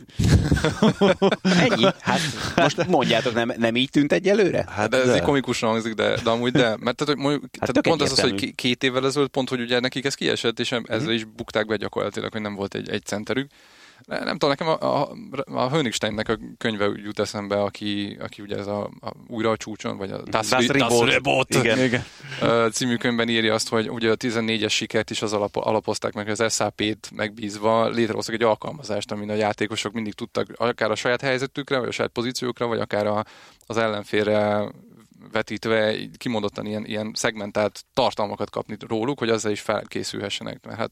Ennyi? Hát most mondjátok, nem, nem így tűnt egyelőre? Hát de ez de. így komikusan hangzik, de, de amúgy de. Mert tehát, hogy mondjuk, hát tehát pont az az, hogy két évvel ezelőtt pont, hogy ugye nekik ez kiesett, és ezzel is bukták be gyakorlatilag, hogy nem volt egy, egy centerük. Ne- Nem tudom, nekem a, a, a Hönigsteinnek a könyve jut eszembe, aki, aki ugye ez a, a újra a csúcson, vagy a Das, Das Reboot. Reboot Igen. Igen. című könyvben írja azt, hogy ugye a 14-es sikert is az alap, alapozták meg, az SAP-t megbízva létrehoztak egy alkalmazást, amin a játékosok mindig tudtak akár a saját helyzetükre, vagy a saját pozíciókra, vagy akár a, az ellenfélre vetítve így kimondottan ilyen, ilyen szegmentált tartalmakat kapni róluk, hogy azzal is felkészülhessenek. Mert hát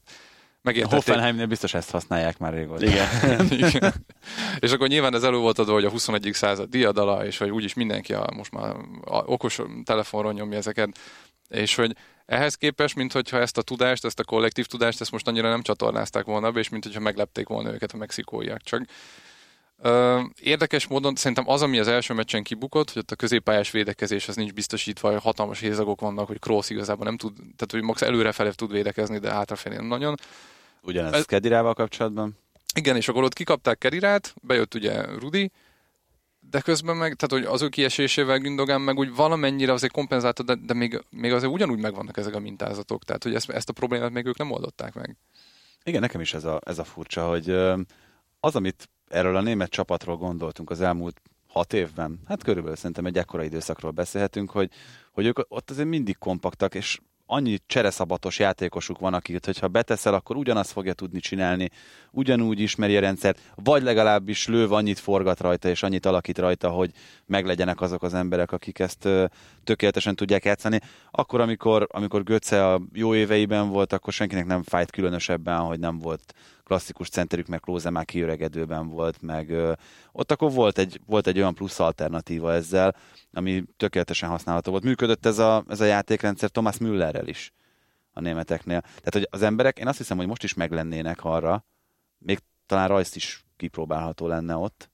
megértették. Hoffenheimnél biztos ezt használják már régóta. Igen. Igen. És akkor nyilván ez elő volt adva, hogy a 21. század diadala, és hogy úgyis mindenki a, most már a okos telefonról nyomja ezeket, és hogy ehhez képest, mint hogyha ezt a tudást, ezt a kollektív tudást, ezt most annyira nem csatornázták volna be, és mint hogyha meglepték volna őket a mexikóiak. Csak érdekes módon szerintem az, ami az első meccsen kibukott, hogy ott a középpályás védekezés az nincs biztosítva, hogy hatalmas hézagok vannak, hogy Kroos igazából nem tud, tehát hogy max előrefelé tud védekezni, de hátrafelé nem nagyon. Ugyanez Ez- Kedirával kapcsolatban. Igen, és akkor ott kikapták Kerirát, bejött ugye Rudi, de közben meg, tehát hogy az ő kiesésével Gündogan meg úgy valamennyire azért kompenzálta, de, de még, még azért ugyanúgy megvannak ezek a mintázatok, tehát hogy ezt, ezt a problémát még ők nem oldották meg. Igen, nekem is ez a, ez a furcsa, hogy az, amit erről a német csapatról gondoltunk az elmúlt hat évben, hát körülbelül szerintem egy ekkora időszakról beszélhetünk, hogy, hogy ők ott azért mindig kompaktak, és annyi csereszabatos játékosuk van, akit, hogyha beteszel, akkor ugyanazt fogja tudni csinálni, ugyanúgy ismeri a rendszert, vagy legalábbis lőv annyit forgat rajta, és annyit alakít rajta, hogy meglegyenek azok az emberek, akik ezt tökéletesen tudják játszani. Akkor, amikor, amikor Götze a jó éveiben volt, akkor senkinek nem fájt különösebben, hogy nem volt klasszikus centerük, meg Klóze már kiöregedőben volt, meg ö, ott akkor volt egy, volt egy olyan plusz alternatíva ezzel, ami tökéletesen használható volt. Működött ez a, ez a játékrendszer Thomas Müllerrel is a németeknél. Tehát, hogy az emberek, én azt hiszem, hogy most is meglennének arra, még talán rajzt is kipróbálható lenne ott,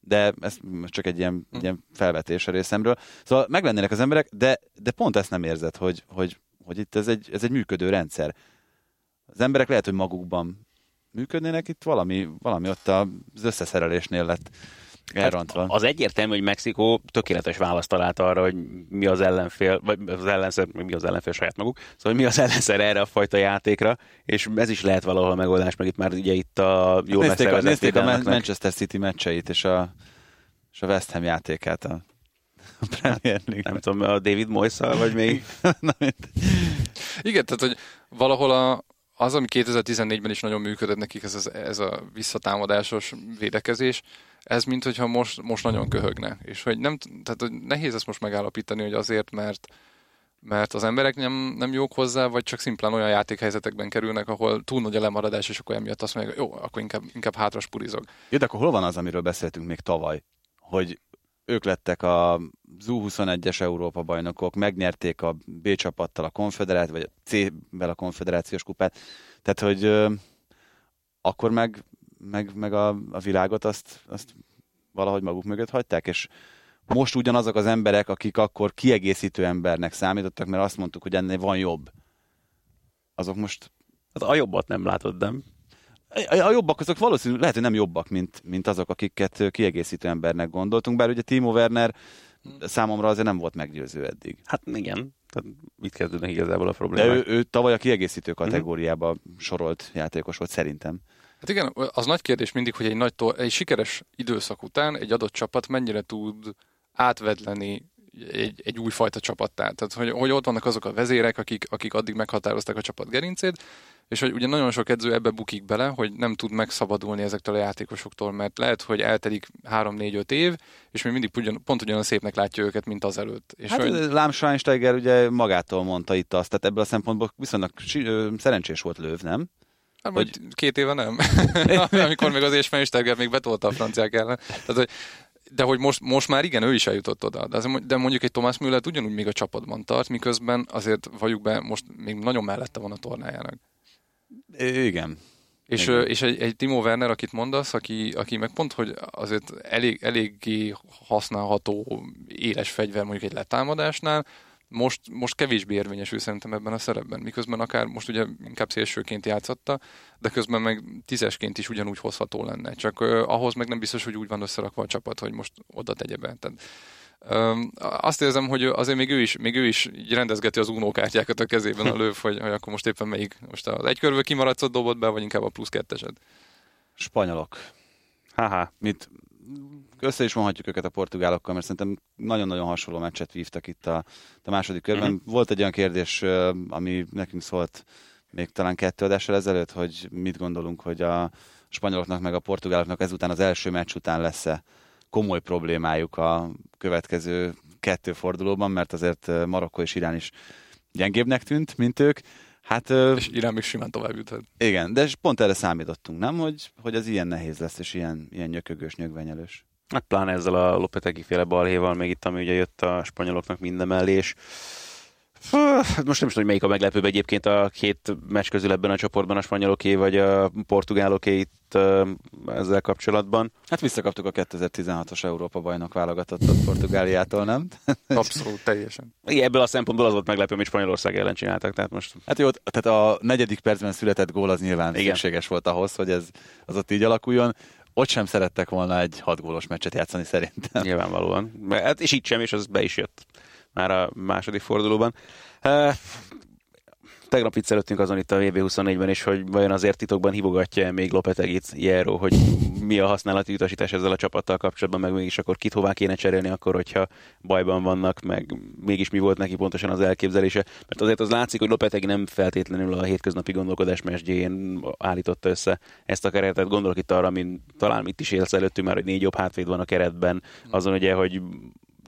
de ez csak egy ilyen, egy ilyen felvetés a részemről. Szóval meglennének az emberek, de, de pont ezt nem érzed, hogy, hogy, hogy itt ez egy, ez egy működő rendszer. Az emberek lehet, hogy magukban működnének, itt valami, valami ott az összeszerelésnél lett elrontva. Az egyértelmű, hogy Mexikó tökéletes választ talált arra, hogy mi az ellenfél, vagy az ellenszer, mi az ellenfél saját maguk, szóval mi az ellenszer erre a fajta játékra, és ez is lehet valahol megoldás, meg itt már ugye itt a jó nézték, a, nézték a. Manchester City meccseit és a, és a West Ham játékát a, a Premier League. Nem tudom, a David moyes vagy még Na. Igen, tehát hogy valahol a, az, ami 2014-ben is nagyon működött nekik, ez, az, ez a visszatámadásos védekezés, ez mint hogyha most, most nagyon köhögne. És hogy nem, tehát hogy nehéz ezt most megállapítani, hogy azért, mert mert az emberek nem, nem jók hozzá, vagy csak szimplán olyan játékhelyzetekben kerülnek, ahol túl nagy a lemaradás, és akkor emiatt azt mondják, jó, akkor inkább, inkább hátra spurizok. Jó, de akkor hol van az, amiről beszéltünk még tavaly? Hogy ők lettek a U21-es Európa bajnokok, megnyerték a B csapattal a konfederát, vagy a C-vel a konfederációs kupát. Tehát, hogy ö, akkor meg, meg, meg a, a világot azt, azt valahogy maguk mögött hagyták, és most ugyanazok az emberek, akik akkor kiegészítő embernek számítottak, mert azt mondtuk, hogy ennél van jobb. Azok most Hát a jobbat nem látod, nem? A, jobbak azok valószínűleg lehet, hogy nem jobbak, mint, mint azok, akiket kiegészítő embernek gondoltunk, bár ugye Timo Werner számomra azért nem volt meggyőző eddig. Hát igen. Tehát itt kezdődnek igazából a De problémák. ő, ő tavaly a kiegészítő kategóriába sorolt játékos volt szerintem. Hát igen, az nagy kérdés mindig, hogy egy, nagy tor- egy sikeres időszak után egy adott csapat mennyire tud átvedleni egy, egy újfajta csapattá. Tehát, hogy, hogy ott vannak azok a vezérek, akik, akik addig meghatározták a csapat gerincét, és hogy ugye nagyon sok edző ebbe bukik bele, hogy nem tud megszabadulni ezektől a játékosoktól, mert lehet, hogy eltelik 3-4-5 év, és még mindig ugyan, pont ugyanolyan szépnek látja őket, mint azelőtt. És Hát hogy, Lám Schweinsteiger ugye magától mondta itt azt, tehát ebből a szempontból viszonylag szerencsés volt Löv, nem? Hát, vagy két éve nem. Amikor még az Ésfensterger még betolta a franciák ellen. Tehát, hogy, de hogy most, most már igen, ő is eljutott oda. De, de mondjuk egy Thomas Müller ugyanúgy még a csapatban tart, miközben azért valljuk be, most még nagyon mellette van a tornájának. Igen. És, Igen. és egy, egy Timo Werner, akit mondasz, aki, aki meg pont, hogy azért elég, eléggé használható éles fegyver mondjuk egy letámadásnál, most, most kevésbé érvényesül szerintem ebben a szerepben, miközben akár most ugye inkább szélsőként játszotta, de közben meg tízesként is ugyanúgy hozható lenne. Csak uh, ahhoz meg nem biztos, hogy úgy van összerakva a csapat, hogy most oda tegye be. Tehát, azt érzem, hogy azért még ő is, még ő is rendezgeti az unókártyákat a kezében a löv, hogy, hogy akkor most éppen melyik, most az egykörvő kimaradszot dobott be, vagy inkább a plusz ketteset. Spanyolok. Haha. Mit össze is vonhatjuk őket a portugálokkal, mert szerintem nagyon-nagyon hasonló meccset vívtak itt a, a második körben. Mhm. Volt egy olyan kérdés, ami nekünk szólt még talán kettő adással ezelőtt, hogy mit gondolunk, hogy a spanyoloknak meg a portugáloknak ezután az első meccs után lesz-e komoly problémájuk a következő kettő fordulóban, mert azért Marokko és Irán is gyengébbnek tűnt, mint ők. Hát És Irán még simán tovább juthat. igen, de pont erre számítottunk, nem? Hogy, hogy az ilyen nehéz lesz, és ilyen, ilyen nyökögős, nyögvenyelős. Hát pláne ezzel a Lopetegi féle balhéval, még itt, ami ugye jött a spanyoloknak minden mellé, és most nem is tudom, hogy melyik a meglepőbb egyébként a két meccs közül ebben a csoportban a spanyoloké vagy a portugáloké itt ezzel kapcsolatban. Hát visszakaptuk a 2016-os Európa bajnok válogatottat Portugáliától, nem? Abszolút, teljesen. Igen, ebből a szempontból az volt meglepő, amit Spanyolország ellen csináltak, tehát most Hát jó, tehát a negyedik percben született gól az nyilván Igen. Szükséges volt ahhoz, hogy ez az ott így alakuljon. Ott sem szerettek volna egy hat gólos meccset játszani szerintem. nyilvánvalóan. Hát, és itt sem, és az be is jött már a második fordulóban. Uh, tegnap viccelődtünk azon itt a VB24-ben is, hogy vajon azért titokban hívogatja még Lopetegit Jero, hogy mi a használati utasítás ezzel a csapattal kapcsolatban, meg mégis akkor kit hová kéne cserélni akkor, hogyha bajban vannak, meg mégis mi volt neki pontosan az elképzelése. Mert azért az látszik, hogy Lopetegi nem feltétlenül a hétköznapi gondolkodás mesdjén állította össze ezt a keretet. Gondolok itt arra, amin talán itt is élsz előttünk már, hogy négy jobb hátvéd van a keretben, azon ugye, hogy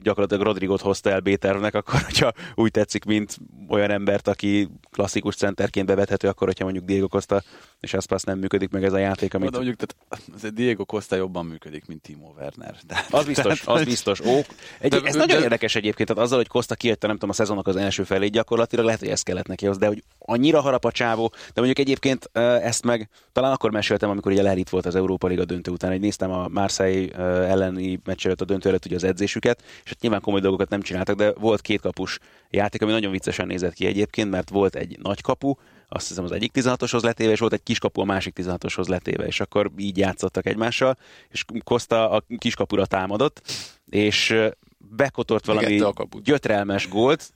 gyakorlatilag Rodrigot hozta el B-tervnek, akkor, hogyha úgy tetszik, mint olyan embert, aki klasszikus centerként bevethető, akkor, hogyha mondjuk Diego Costa és Aspas nem működik meg ez a játék, amit... De mondjuk, tehát Diego Costa jobban működik, mint Timo Werner. De, Az biztos, az biztos. Ó, egy, De- ez de- nagyon de- érdekes egyébként, tehát azzal, hogy Costa kihagyta, nem tudom, a szezonnak az első felét gyakorlatilag, lehet, hogy ez kellett neki az, de hogy annyira harap a csávó, de mondjuk egyébként ezt meg talán akkor meséltem, amikor ugye Lerit volt az Európa Liga döntő után, hogy néztem a Marseille elleni meccs előtt a döntő előtt ugye az edzésüket, és hát nyilván komoly dolgokat nem csináltak, de volt két kapus játék, ami nagyon viccesen nézett ki egyébként, mert volt egy nagy kapu, azt hiszem az egyik 16-oshoz letéve, és volt egy kiskapu a másik 16-oshoz letéve, és akkor így játszottak egymással, és Costa a kiskapura támadott, és bekotort valami gyötrelmes gólt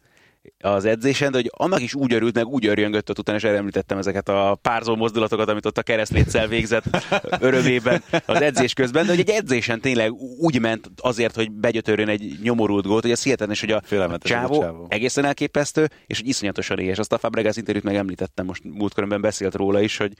az edzésen, de hogy annak is úgy örült, meg úgy örjöngött ott utána, és említettem ezeket a párzó mozdulatokat, amit ott a keresztléccel végzett örömében az edzés közben, de hogy egy edzésen tényleg úgy ment azért, hogy begyötörjön egy nyomorult gólt, hogy az hihetetlen, hogy a ez a csávó, csávó. egészen elképesztő, és hogy iszonyatosan éhes. Azt a Fabregas interjút meg említettem, most múltkörömben beszélt róla is, hogy,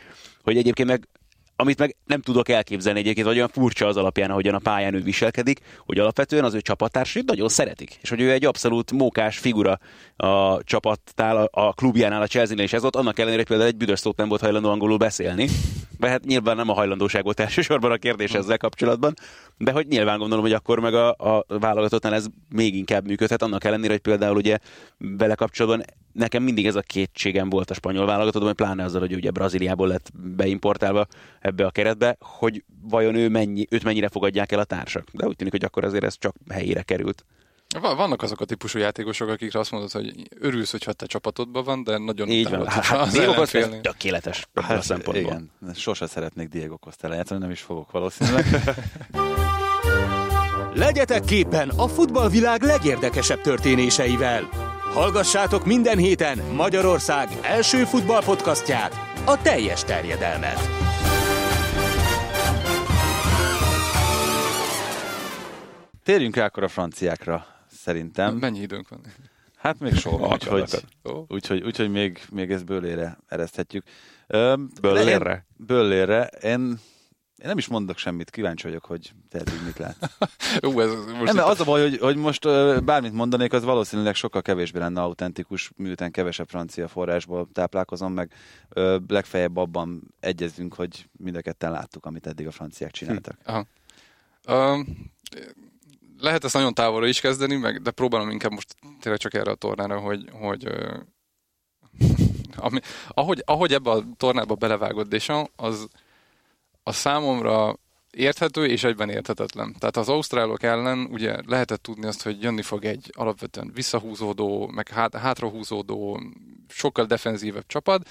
hogy egyébként meg amit meg nem tudok elképzelni egyébként, vagy olyan furcsa az alapján, ahogyan a pályán ő viselkedik, hogy alapvetően az ő csapattársait nagyon szeretik, és hogy ő egy abszolút mókás figura a csapatnál, a- klubjánál, a Chelsea-nél is ez volt, annak ellenére, hogy például egy büdös szót nem volt hajlandó angolul beszélni, de hát nyilván nem a hajlandóság volt elsősorban a kérdés ezzel kapcsolatban, de hogy nyilván gondolom, hogy akkor meg a, a válogatottnál ez még inkább működhet, annak ellenére, hogy például ugye vele kapcsolatban nekem mindig ez a kétségem volt a spanyol válogatottban, pláne azzal, hogy ugye Brazíliából lett beimportálva ebbe a keretbe, hogy vajon ő mennyi, őt mennyire fogadják el a társak. De úgy tűnik, hogy akkor azért ez csak helyére került. Va- Vannak azok a típusú játékosok, akikre azt mondod, hogy örülsz, hogyha te csapatodban van, de nagyon Így van. Hát, hát Diego Costa tökéletes ebből a szempontból. Hát, igen, sose szeretnék Diego Costa játszani, nem is fogok valószínűleg. Legyetek képen a futballvilág legérdekesebb történéseivel. Hallgassátok minden héten Magyarország első futballpodcastját, a teljes terjedelmet. Térjünk rá akkor a franciákra, szerintem. Mennyi időnk van? Hát még soha, úgyhogy, úgyhogy, úgyhogy még, még ezt bőlére ereszthetjük. Böllérre? én- Böllérre. Én, én nem is mondok semmit, kíváncsi vagyok, hogy te eddig mit látsz. Ú, ez most Nem, az a baj, hogy, hogy most bármit mondanék, az valószínűleg sokkal kevésbé lenne autentikus, miután kevesebb francia forrásból táplálkozom, meg ö, legfeljebb abban egyezünk, hogy mind a ketten láttuk, amit eddig a franciák csináltak. Aha. Um, lehet ezt nagyon távolra is kezdeni, meg, de próbálom inkább most tényleg csak erre a tornára, hogy, hogy ami, ahogy, ahogy ebbe a tornába belevágott Deschamps, az, az számomra érthető és egyben érthetetlen. Tehát az ausztrálok ellen ugye lehetett tudni azt, hogy jönni fog egy alapvetően visszahúzódó, meg hát, hátrahúzódó, sokkal defenzívebb csapat,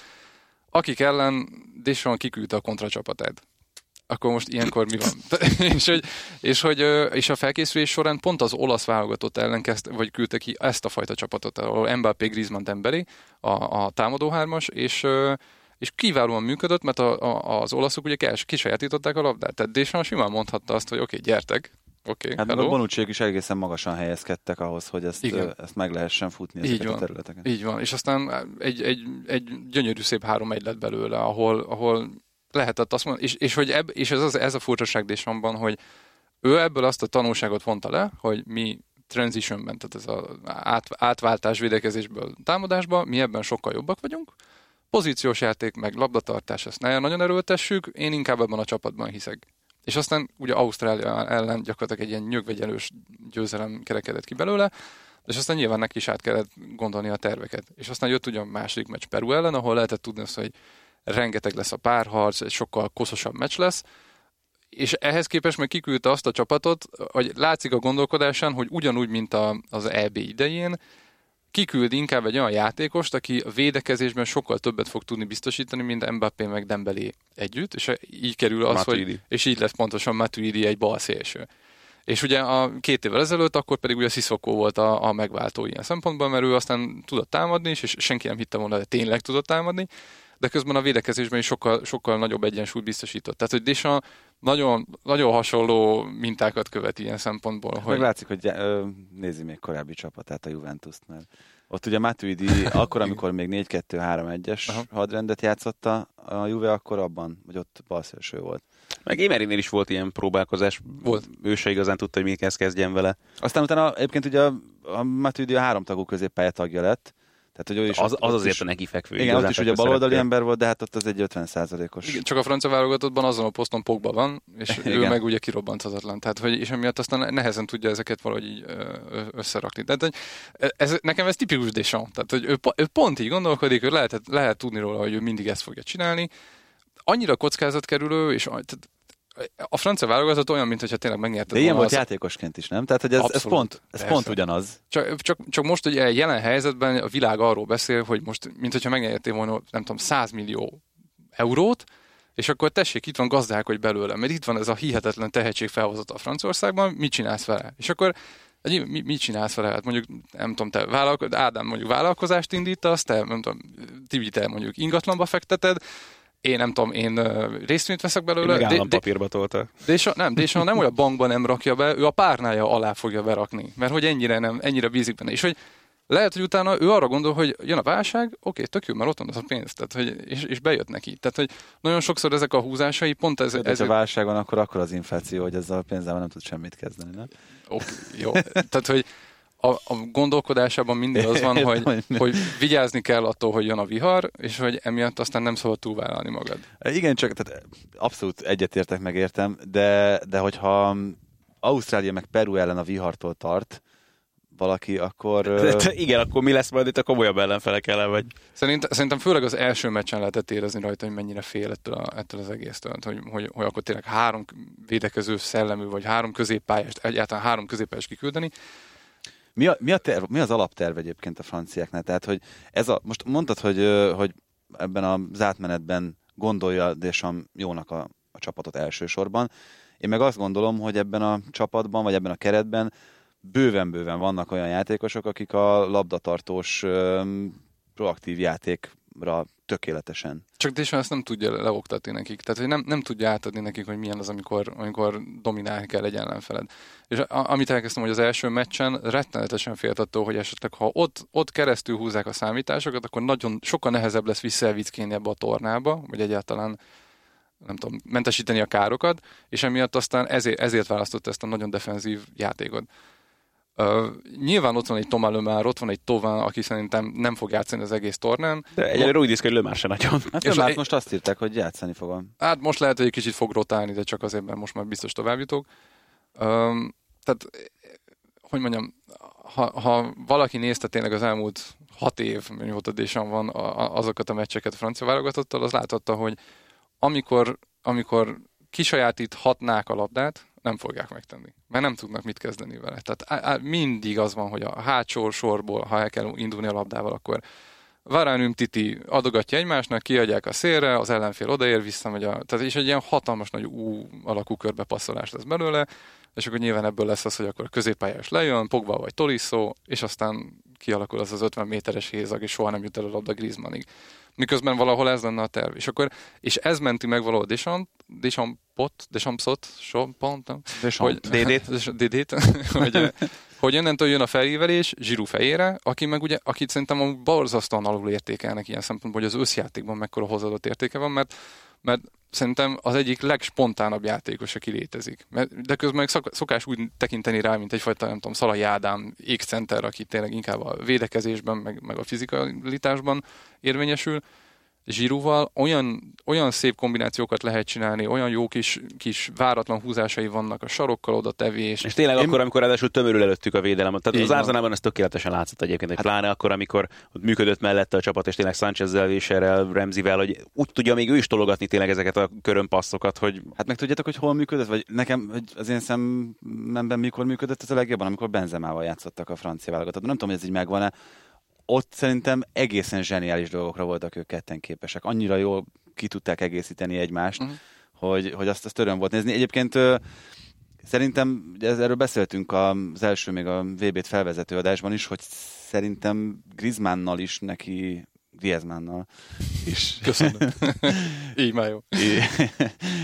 akik ellen Deschamps kiküldte a kontracsapatát akkor most ilyenkor mi van? és, hogy, és, hogy, és a felkészülés során pont az olasz válogatott ellen kezdte, vagy küldte ki ezt a fajta csapatot, ahol Mbappé, Griezmann, Dembélé, a, a támadó hármas, és, és kiválóan működött, mert a, a, az olaszok ugye kisajátították a labdát. Tehát Deschamps simán mondhatta azt, hogy oké, okay, gyertek, oké, okay, Hát a hello. Bonucciék is egészen magasan helyezkedtek ahhoz, hogy ezt, Igen. ezt meg lehessen futni Így ezeket a van. területeket. Így van, és aztán egy, egy, egy gyönyörű szép három egy lett belőle, ahol, ahol lehetett azt mondani, és, és, hogy ebb, és ez, az, ez a furcsaság Deschamps-ban, hogy ő ebből azt a tanulságot vonta le, hogy mi transitionben, tehát ez az át, átváltás védekezésből támadásba, mi ebben sokkal jobbak vagyunk, pozíciós játék, meg labdatartás, ezt ne nagyon erőltessük, én inkább ebben a csapatban hiszek. És aztán ugye Ausztrália ellen gyakorlatilag egy ilyen nyögvegyelős győzelem kerekedett ki belőle, és aztán nyilván neki is át kellett gondolni a terveket. És aztán jött ugye a második meccs Peru ellen, ahol lehetett tudni azt, hogy rengeteg lesz a párharc, egy sokkal koszosabb meccs lesz, és ehhez képest meg kiküldte azt a csapatot, hogy látszik a gondolkodásán, hogy ugyanúgy, mint a, az EB idején, kiküld inkább egy olyan játékost, aki a védekezésben sokkal többet fog tudni biztosítani, mint Mbappé meg Dembélé együtt, és így kerül az, Matuidi. hogy, és így lesz pontosan Matuidi egy bal szélső. És ugye a két évvel ezelőtt akkor pedig ugye Sissoko volt a, a megváltó ilyen szempontból, mert ő aztán tudott támadni is, és senki nem hitte volna, de tényleg tudott támadni, de közben a védekezésben is sokkal, sokkal nagyobb egyensúlyt biztosított. Tehát, hogy Deschamps nagyon, nagyon hasonló mintákat követ ilyen szempontból. Hogy... Hogy... Meg látszik, hogy ö, nézi még korábbi csapatát, a Juventus-t, mert ott ugye Matuidi akkor, amikor még 4-2-3-1-es Aha. hadrendet játszotta a Juve, akkor abban, vagy ott balszélső volt. Meg Émerinél is volt ilyen próbálkozás. Volt. Ő se igazán tudta, hogy mihez kezdjen vele. Aztán utána egyébként ugye a, a Matuidi a háromtagú középpálya tagja lett, tehát hogy ő is Az, ott- az azért is, a neki fekvő. Igen, ott is ugye baloldali ember volt, de hát ott az egy 50 os Igen, csak a francia válogatottban azon a poszton Pogba van, és ő Igen. meg ugye kirobbanthatatlan. Tehát, hogy, és emiatt aztán nehezen tudja ezeket valahogy így összerakni. Tehát, hogy ez, nekem ez tipikus Deschamps. Tehát, hogy ő, ő pont így gondolkodik, hogy lehet, lehet tudni róla, hogy ő mindig ezt fogja csinálni. Annyira kockázatkerülő, és tehát a francia válogatott olyan, mintha tényleg megnyerte De ilyen volt az- játékosként is, nem? Tehát, hogy ez, ez pont, ez persze. pont ugyanaz. Csak, csak, csak most ugye jelen helyzetben a világ arról beszél, hogy most, mint hogyha megnyertél volna, nem tudom, 100 millió eurót, és akkor tessék, itt van gazdálkodj belőle, mert itt van ez a hihetetlen tehetség felhozott a Franciaországban, mit csinálsz vele? És akkor mi, mit csinálsz vele? Hát mondjuk, nem tudom, te vállalko- Ádám mondjuk vállalkozást indítasz, te, nem tudom, Tibi, te mondjuk ingatlanba fekteted, én nem tudom, én részvényt veszek belőle. Meg de- de- állampapírba tolta. Désa, nem, Désa nem olyan bankban nem rakja be, ő a párnája alá fogja berakni, mert hogy ennyire nem, ennyire bízik benne. És hogy lehet, hogy utána ő arra gondol, hogy jön a válság, oké, tök jó, mert ott van az a pénz, tehát, hogy, és, és bejött neki. Tehát, hogy nagyon sokszor ezek a húzásai pont Ez, ez, a válság van, akkor akkor az infláció, hogy ezzel a pénzzel nem tud semmit kezdeni, nem? oké, jó. Tehát, hogy a, a gondolkodásában mindig az van, hogy, hogy vigyázni kell attól, hogy jön a vihar, és hogy emiatt aztán nem szabad túlvállalni magad. Igen, csak tehát abszolút egyetértek, megértem, de, de hogyha Ausztrália meg Peru ellen a vihartól tart valaki, akkor... De, de, igen, akkor mi lesz majd itt a komolyabb ellenfelek ellen, vagy? Szerint, szerintem főleg az első meccsen lehetett érezni rajta, hogy mennyire fél ettől, a, ettől az egésztől, hogy, hogy, hogy akkor tényleg három védekező szellemű, vagy három középpályást, egyáltalán három középpályást kiküldeni. Mi, a, mi, a terv, mi az alapterv egyébként a franciáknál? Tehát, hogy ez a, most mondtad, hogy, hogy ebben az átmenetben gondolja Deschamps jónak a, a csapatot elsősorban. Én meg azt gondolom, hogy ebben a csapatban, vagy ebben a keretben bőven-bőven vannak olyan játékosok, akik a labdatartós proaktív játékra tökéletesen. Csak Deschamps ezt nem tudja leoktatni nekik. Tehát, hogy nem, nem tudja átadni nekik, hogy milyen az, amikor, amikor dominálni kell egy ellenfeled. És a, amit elkezdtem, hogy az első meccsen rettenetesen félt attól, hogy esetleg ha ott, ott keresztül húzzák a számításokat, akkor nagyon sokkal nehezebb lesz visszaelvickéni ebbe a tornába, vagy egyáltalán nem tudom, mentesíteni a károkat, és emiatt aztán ezért, ezért választott ezt a nagyon defenzív játékot. Uh, nyilván ott van egy Tomá Lömár, ott van egy Tován, aki szerintem nem fog játszani az egész tornán. De egyelőre úgy néz ki, hogy Lömár se nagyon. Hát És és a- most azt írták, hogy játszani fogom. Hát most lehet, hogy egy kicsit fog rotálni, de csak azért, mert most már biztos tovább jutok. Um, tehát, hogy mondjam, ha, ha valaki nézte tényleg az elmúlt hat év, mióta Deschamps van, a, a, azokat a meccseket a francia válogatottal, az láthatta, hogy amikor, amikor kisajátíthatnák a labdát, nem fogják megtenni, mert nem tudnak mit kezdeni vele. Tehát á, á, mindig az van, hogy a hátsó sorból, ha el kell indulni a labdával, akkor Varánüm Titi adogatja egymásnak, kiadják a szélre, az ellenfél odaér, visszamegy a... Tehát és egy ilyen hatalmas nagy U alakú körbepasszolás lesz belőle, és akkor nyilván ebből lesz az, hogy akkor középpályás lejön, Pogba vagy Tolisso, és aztán kialakul az az 50 méteres hézag, és soha nem jut el a labda Griezmannig. Miközben valahol ez lenne a terv. És, akkor, és ez menti meg valahol Deschamps, Deschampsot, Deschampsot, so, pont, nem? Deschamps. hogy, DD-t. DD-t, hogy, hogy innentől jön a felívelés Zsirú fejére, aki meg ugye, akit szerintem a borzasztóan alul értékelnek ilyen szempontból, hogy az összjátékban mekkora hozzáadott értéke van, mert, mert szerintem az egyik legspontánabb játékos, aki létezik. De közben meg szok, szokás úgy tekinteni rá, mint egyfajta, nem tudom, Szalai Ádám, X-center, aki tényleg inkább a védekezésben, meg, meg a fizikalitásban érvényesül. Zsirúval olyan, olyan szép kombinációkat lehet csinálni, olyan jó kis, kis váratlan húzásai vannak a sarokkal oda tevés. És tényleg Én- akkor, amikor ráadásul tömörül előttük a védelem. Tehát Így az. Arsenalban ez tökéletesen látszott egyébként, hogy pláne akkor, amikor működött mellette a csapat, és tényleg Sanchezzel, Visserrel, Remzivel, hogy úgy tudja még ő is tologatni tényleg ezeket a körönpasszokat, hogy Hát meg tudjátok, hogy hol működött? Vagy nekem hogy az én szememben mikor működött ez a legjobban, amikor Benzemával játszottak a francia válogatottban. Nem tudom, hogy ez így megvan-e. Ott szerintem egészen zseniális dolgokra voltak ők ketten képesek. Annyira jól ki tudták egészíteni egymást, uh-huh. hogy, hogy azt, azt öröm volt nézni. Egyébként szerintem, ez- erről beszéltünk az első még a VB-t felvezető adásban is, hogy szerintem Griezmannnal is neki Griezmannnal is Köszönöm. Így már jó.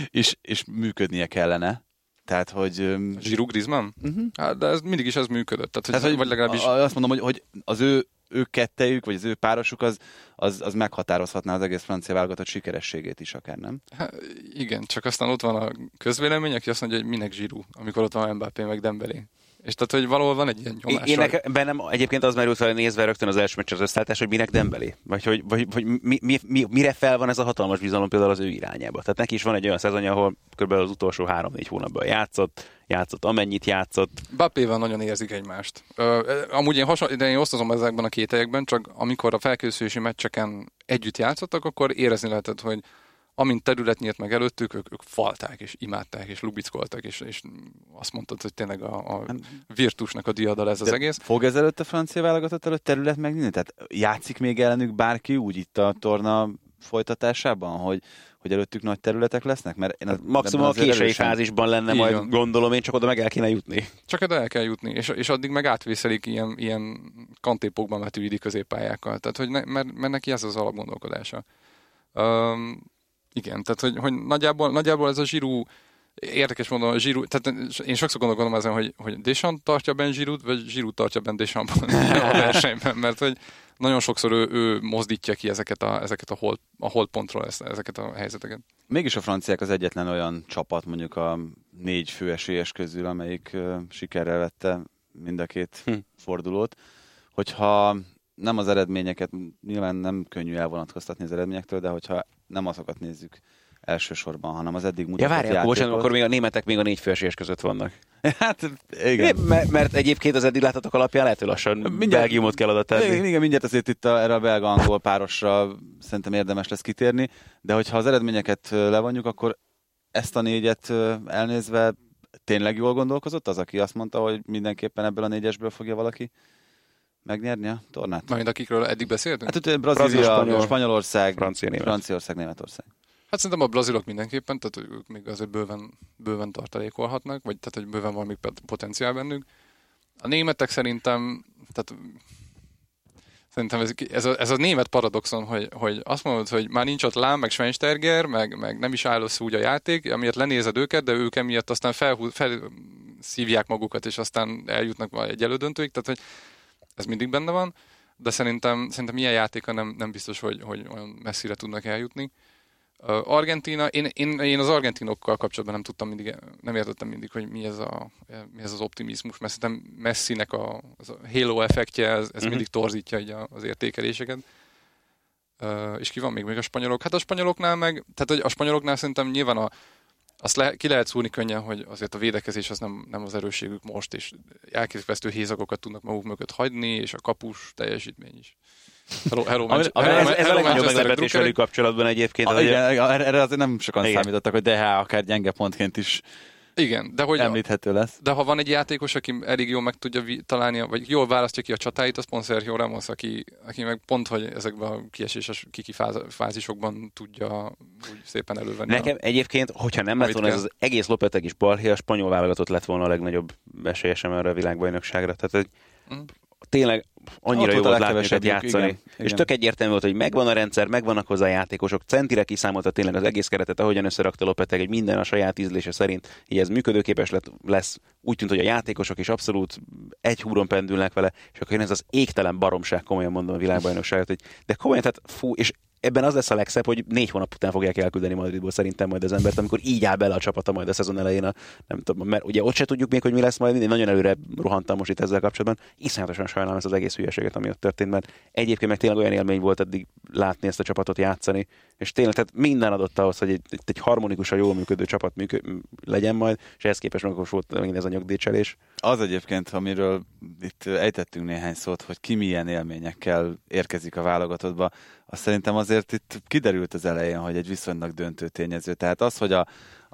és, és működnie kellene. Tehát, hogy... Zsirú Griezmann? Uh-huh. Hát, de ez mindig is ez működött. Tehát, hogy, Tehát, hogy vagy legalábbis a- azt mondom, hogy, hogy az ő, ő kettejük, vagy az ő párosuk, az, az, az meghatározhatná az egész francia válogatott sikerességét is akár, nem? Hát, igen, csak aztán ott van a közvélemény, aki azt mondja, hogy minek zsírú, amikor ott van Mbappé meg Dembélé. És tehát, hogy valahol van egy ilyen nyomás. én nekem, bennem egyébként az merült fel nézve rögtön az első meccs az összeállítás, hogy minek Dembélé. Vagy hogy, vagy, hogy mi, mi, mi, mire fel van ez a hatalmas bizalom például az ő irányába. Tehát neki is van egy olyan szezonja, ahol kb. az utolsó három-négy hónapban játszott, játszott amennyit játszott. Bappéval nagyon érzik egymást. Ö, amúgy én, hasonl- de én osztozom ezekben a kételyekben, csak amikor a felkészülési meccseken együtt játszottak, akkor érezni lehetett, hogy amint terület nyílt meg előttük, ők, ők falták, és imádták, és lubickoltak, és, és azt mondtad, hogy tényleg a, a virtusnak a diadal ez az De egész. Fog ezelőtt a francia válogatott előtt terület megnyílni? Tehát játszik még ellenük bárki úgy itt a torna folytatásában, hogy, hogy előttük nagy területek lesznek? Mert én az- Maximum a késői erősen- fázisban lenne majd, gondolom én, csak oda meg el kéne jutni. Csak oda el kell jutni, és, és addig meg átvészelik ilyen, ilyen kantépokban metűidi középpályákkal. Tehát, hogy ne, mert, mert neki ez az alapgondolkodása. Um, igen, tehát, hogy, hogy nagyjából, nagyjából ez a zsirú, érdekes módon a zsirú, tehát én sokszor gondolkodom ezen, hogy, hogy Deschamps tartja ben zsirút, vagy zsirút tartja ben Deschamps a versenyben, mert hogy nagyon sokszor ő, ő mozdítja ki ezeket a, ezeket a, hold, a holdpontról ezeket a helyzeteket. Mégis a franciák az egyetlen olyan csapat mondjuk a négy főesélyes közül, amelyik uh, sikerrel vette mind a két hm. fordulót. Hogyha nem az eredményeket, nyilván nem könnyű elvonatkoztatni az eredményektől, de hogyha nem azokat nézzük elsősorban, hanem az eddig Ja, mutatott várjál, akkor, bocsánat, játékot. akkor még a németek még a négy főesés között vannak. Hát igen. Mert, mert egyébként az eddig láttatok alapján lehet, hogy lassan Mindjárt- Belgiumot kell oda tenni. Igen, igen, mindjárt azért itt a, erre a belga-angol párosra szerintem érdemes lesz kitérni, de hogyha az eredményeket levonjuk, akkor ezt a négyet elnézve tényleg jól gondolkozott az, aki azt mondta, hogy mindenképpen ebből a négyesből fogja valaki megnyerni a tornát? Mármint akikről eddig beszéltünk? Hát ugye Brazília, Spanyol, Spanyol, Spanyolország, Francia, Német. Franciaország, Németország. hát szerintem a brazilok mindenképpen, tehát ők még azért bőven, bőven tartalékolhatnak, vagy tehát, hogy bőven van még pot- potenciál bennük. A németek szerintem, tehát Szerintem ez, ez, a, ez a német paradoxon, hogy, hogy azt mondod, hogy már nincs ott Lám, meg Schweinsteiger, meg, meg nem is áll össze úgy a játék, amiért lenézed őket, de ők emiatt aztán felhú, felszívják magukat, és aztán eljutnak majd egy elődöntőig, tehát hogy ez mindig benne van, de szerintem, szerintem ilyen játéka nem, nem biztos, hogy, hogy olyan messzire tudnak eljutni. Argentina, én, én, én az argentinokkal kapcsolatban nem tudtam mindig, nem értettem mindig, hogy mi ez, a, mi ez az optimizmus, mert szerintem Messinek a, az a halo effektje, ez, ez uh-huh. mindig torzítja így a, az értékeléseket. Uh, és ki van még, még a spanyolok? Hát a spanyoloknál meg, tehát a spanyoloknál szerintem nyilván a, azt le, ki lehet szúrni könnyen, hogy azért a védekezés az nem, nem az erősségük most, és elképesztő hézagokat tudnak maguk mögött hagyni, és a kapus teljesítmény is. Hello, hello, Ami, hello, ez, ez a hello, legnagyobb Manchester meglepetés velük kapcsolatban egyébként. Ah, hogy igen, erre erre azért nem sokan Igen. számítottak, hogy DH akár gyenge pontként is Igen, de hogy említhető lesz. de ha van egy játékos, aki elég jól meg tudja találni, vagy jól választja ki a csatáit, az pont Sergio Ramos, aki, aki meg pont, hogy ezekben a kieséses kiki fáz- fázisokban tudja úgy szépen elővenni. Nekem egyébként, hogyha nem lett volna ez az egész Lopetek is balhé, a spanyol válogatott lett volna a legnagyobb esélyesem erre a világbajnokságra. Tehát hogy Mhm. Tényleg annyira jó volt látni őket játszani. igen, És igen. tök egyértelmű volt, hogy megvan a rendszer, megvannak hozzá a játékosok, centire kiszámolta tényleg az egész keretet, ahogyan összerakta Lopeteg, hogy minden a saját ízlése szerint, így ez működőképes lett, lesz. Úgy tűnt, hogy a játékosok is abszolút egy húron pendülnek vele, és akkor jön ez az égtelen baromság, komolyan mondom a világbajnokságot, hogy de komolyan, tehát fú, és ebben az lesz a legszebb, hogy négy hónap után fogják elküldeni Madridból szerintem majd az embert, amikor így áll bele a csapata majd a szezon elején, a, nem tudom, mert ugye ott se tudjuk még, hogy mi lesz majd, én nagyon előre rohantam most itt ezzel kapcsolatban. Iszonyatosan sajnálom ezt az egész hülyeséget, ami ott történt, mert egyébként meg tényleg olyan élmény volt eddig látni ezt a csapatot játszani, és tényleg tehát minden adott ahhoz, hogy egy, egy harmonikusan jól működő csapat működ, legyen majd, és ehhez képest meg volt megint ez a nyugdíjcselés. Az egyébként, amiről itt ejtettünk néhány szót, hogy ki milyen élményekkel érkezik a válogatottba, azt szerintem azért itt kiderült az elején, hogy egy viszonylag döntő tényező. Tehát az, hogy a,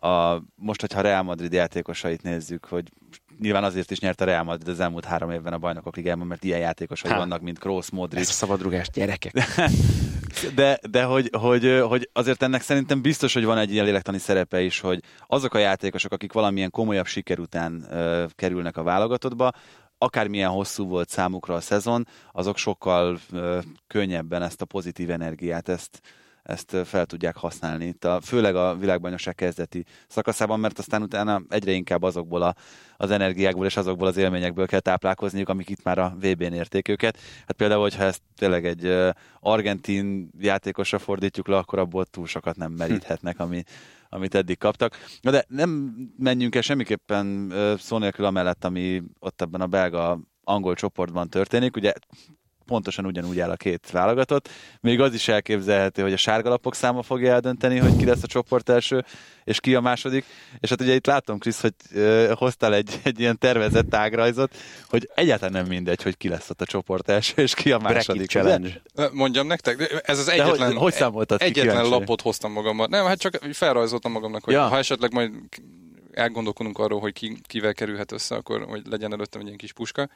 a most, hogyha Real Madrid játékosait nézzük, hogy nyilván azért is nyert a Real Madrid az elmúlt három évben a bajnokok ligájában, mert ilyen játékosai Há. vannak, mint Kroos, Modric. Ez a szabadrugás gyerekek. de, de hogy, hogy, hogy, azért ennek szerintem biztos, hogy van egy ilyen lélektani szerepe is, hogy azok a játékosok, akik valamilyen komolyabb siker után uh, kerülnek a válogatottba, akármilyen hosszú volt számukra a szezon, azok sokkal uh, könnyebben ezt a pozitív energiát, ezt, ezt fel tudják használni. Itt a, főleg a világbajnokság kezdeti szakaszában, mert aztán utána egyre inkább azokból a, az energiákból és azokból az élményekből kell táplálkozniuk, amik itt már a VB-n érték őket. Hát például, hogyha ezt tényleg egy argentin játékosra fordítjuk le, akkor abból túl sokat nem meríthetnek, ami, amit eddig kaptak. Na de nem menjünk el semmiképpen szó nélkül amellett, ami ott ebben a belga angol csoportban történik. Ugye pontosan ugyanúgy áll a két válogatott. Még az is elképzelhető, hogy a sárgalapok száma fogja eldönteni, hogy ki lesz a csoport első, és ki a második. És hát ugye itt látom, Krisz, hogy uh, hoztál egy, egy ilyen tervezett tágrajzot, hogy egyáltalán nem mindegy, hogy ki lesz ott a csoport első, és ki a második. challenge. Mondjam nektek, ez az egyetlen, hogy, hogy egyetlen ki lapot hoztam magammal. Nem, hát csak felrajzoltam magamnak, hogy ja. ha esetleg majd elgondolkodunk arról, hogy ki, kivel kerülhet össze, akkor hogy legyen előttem egy ilyen kis puska.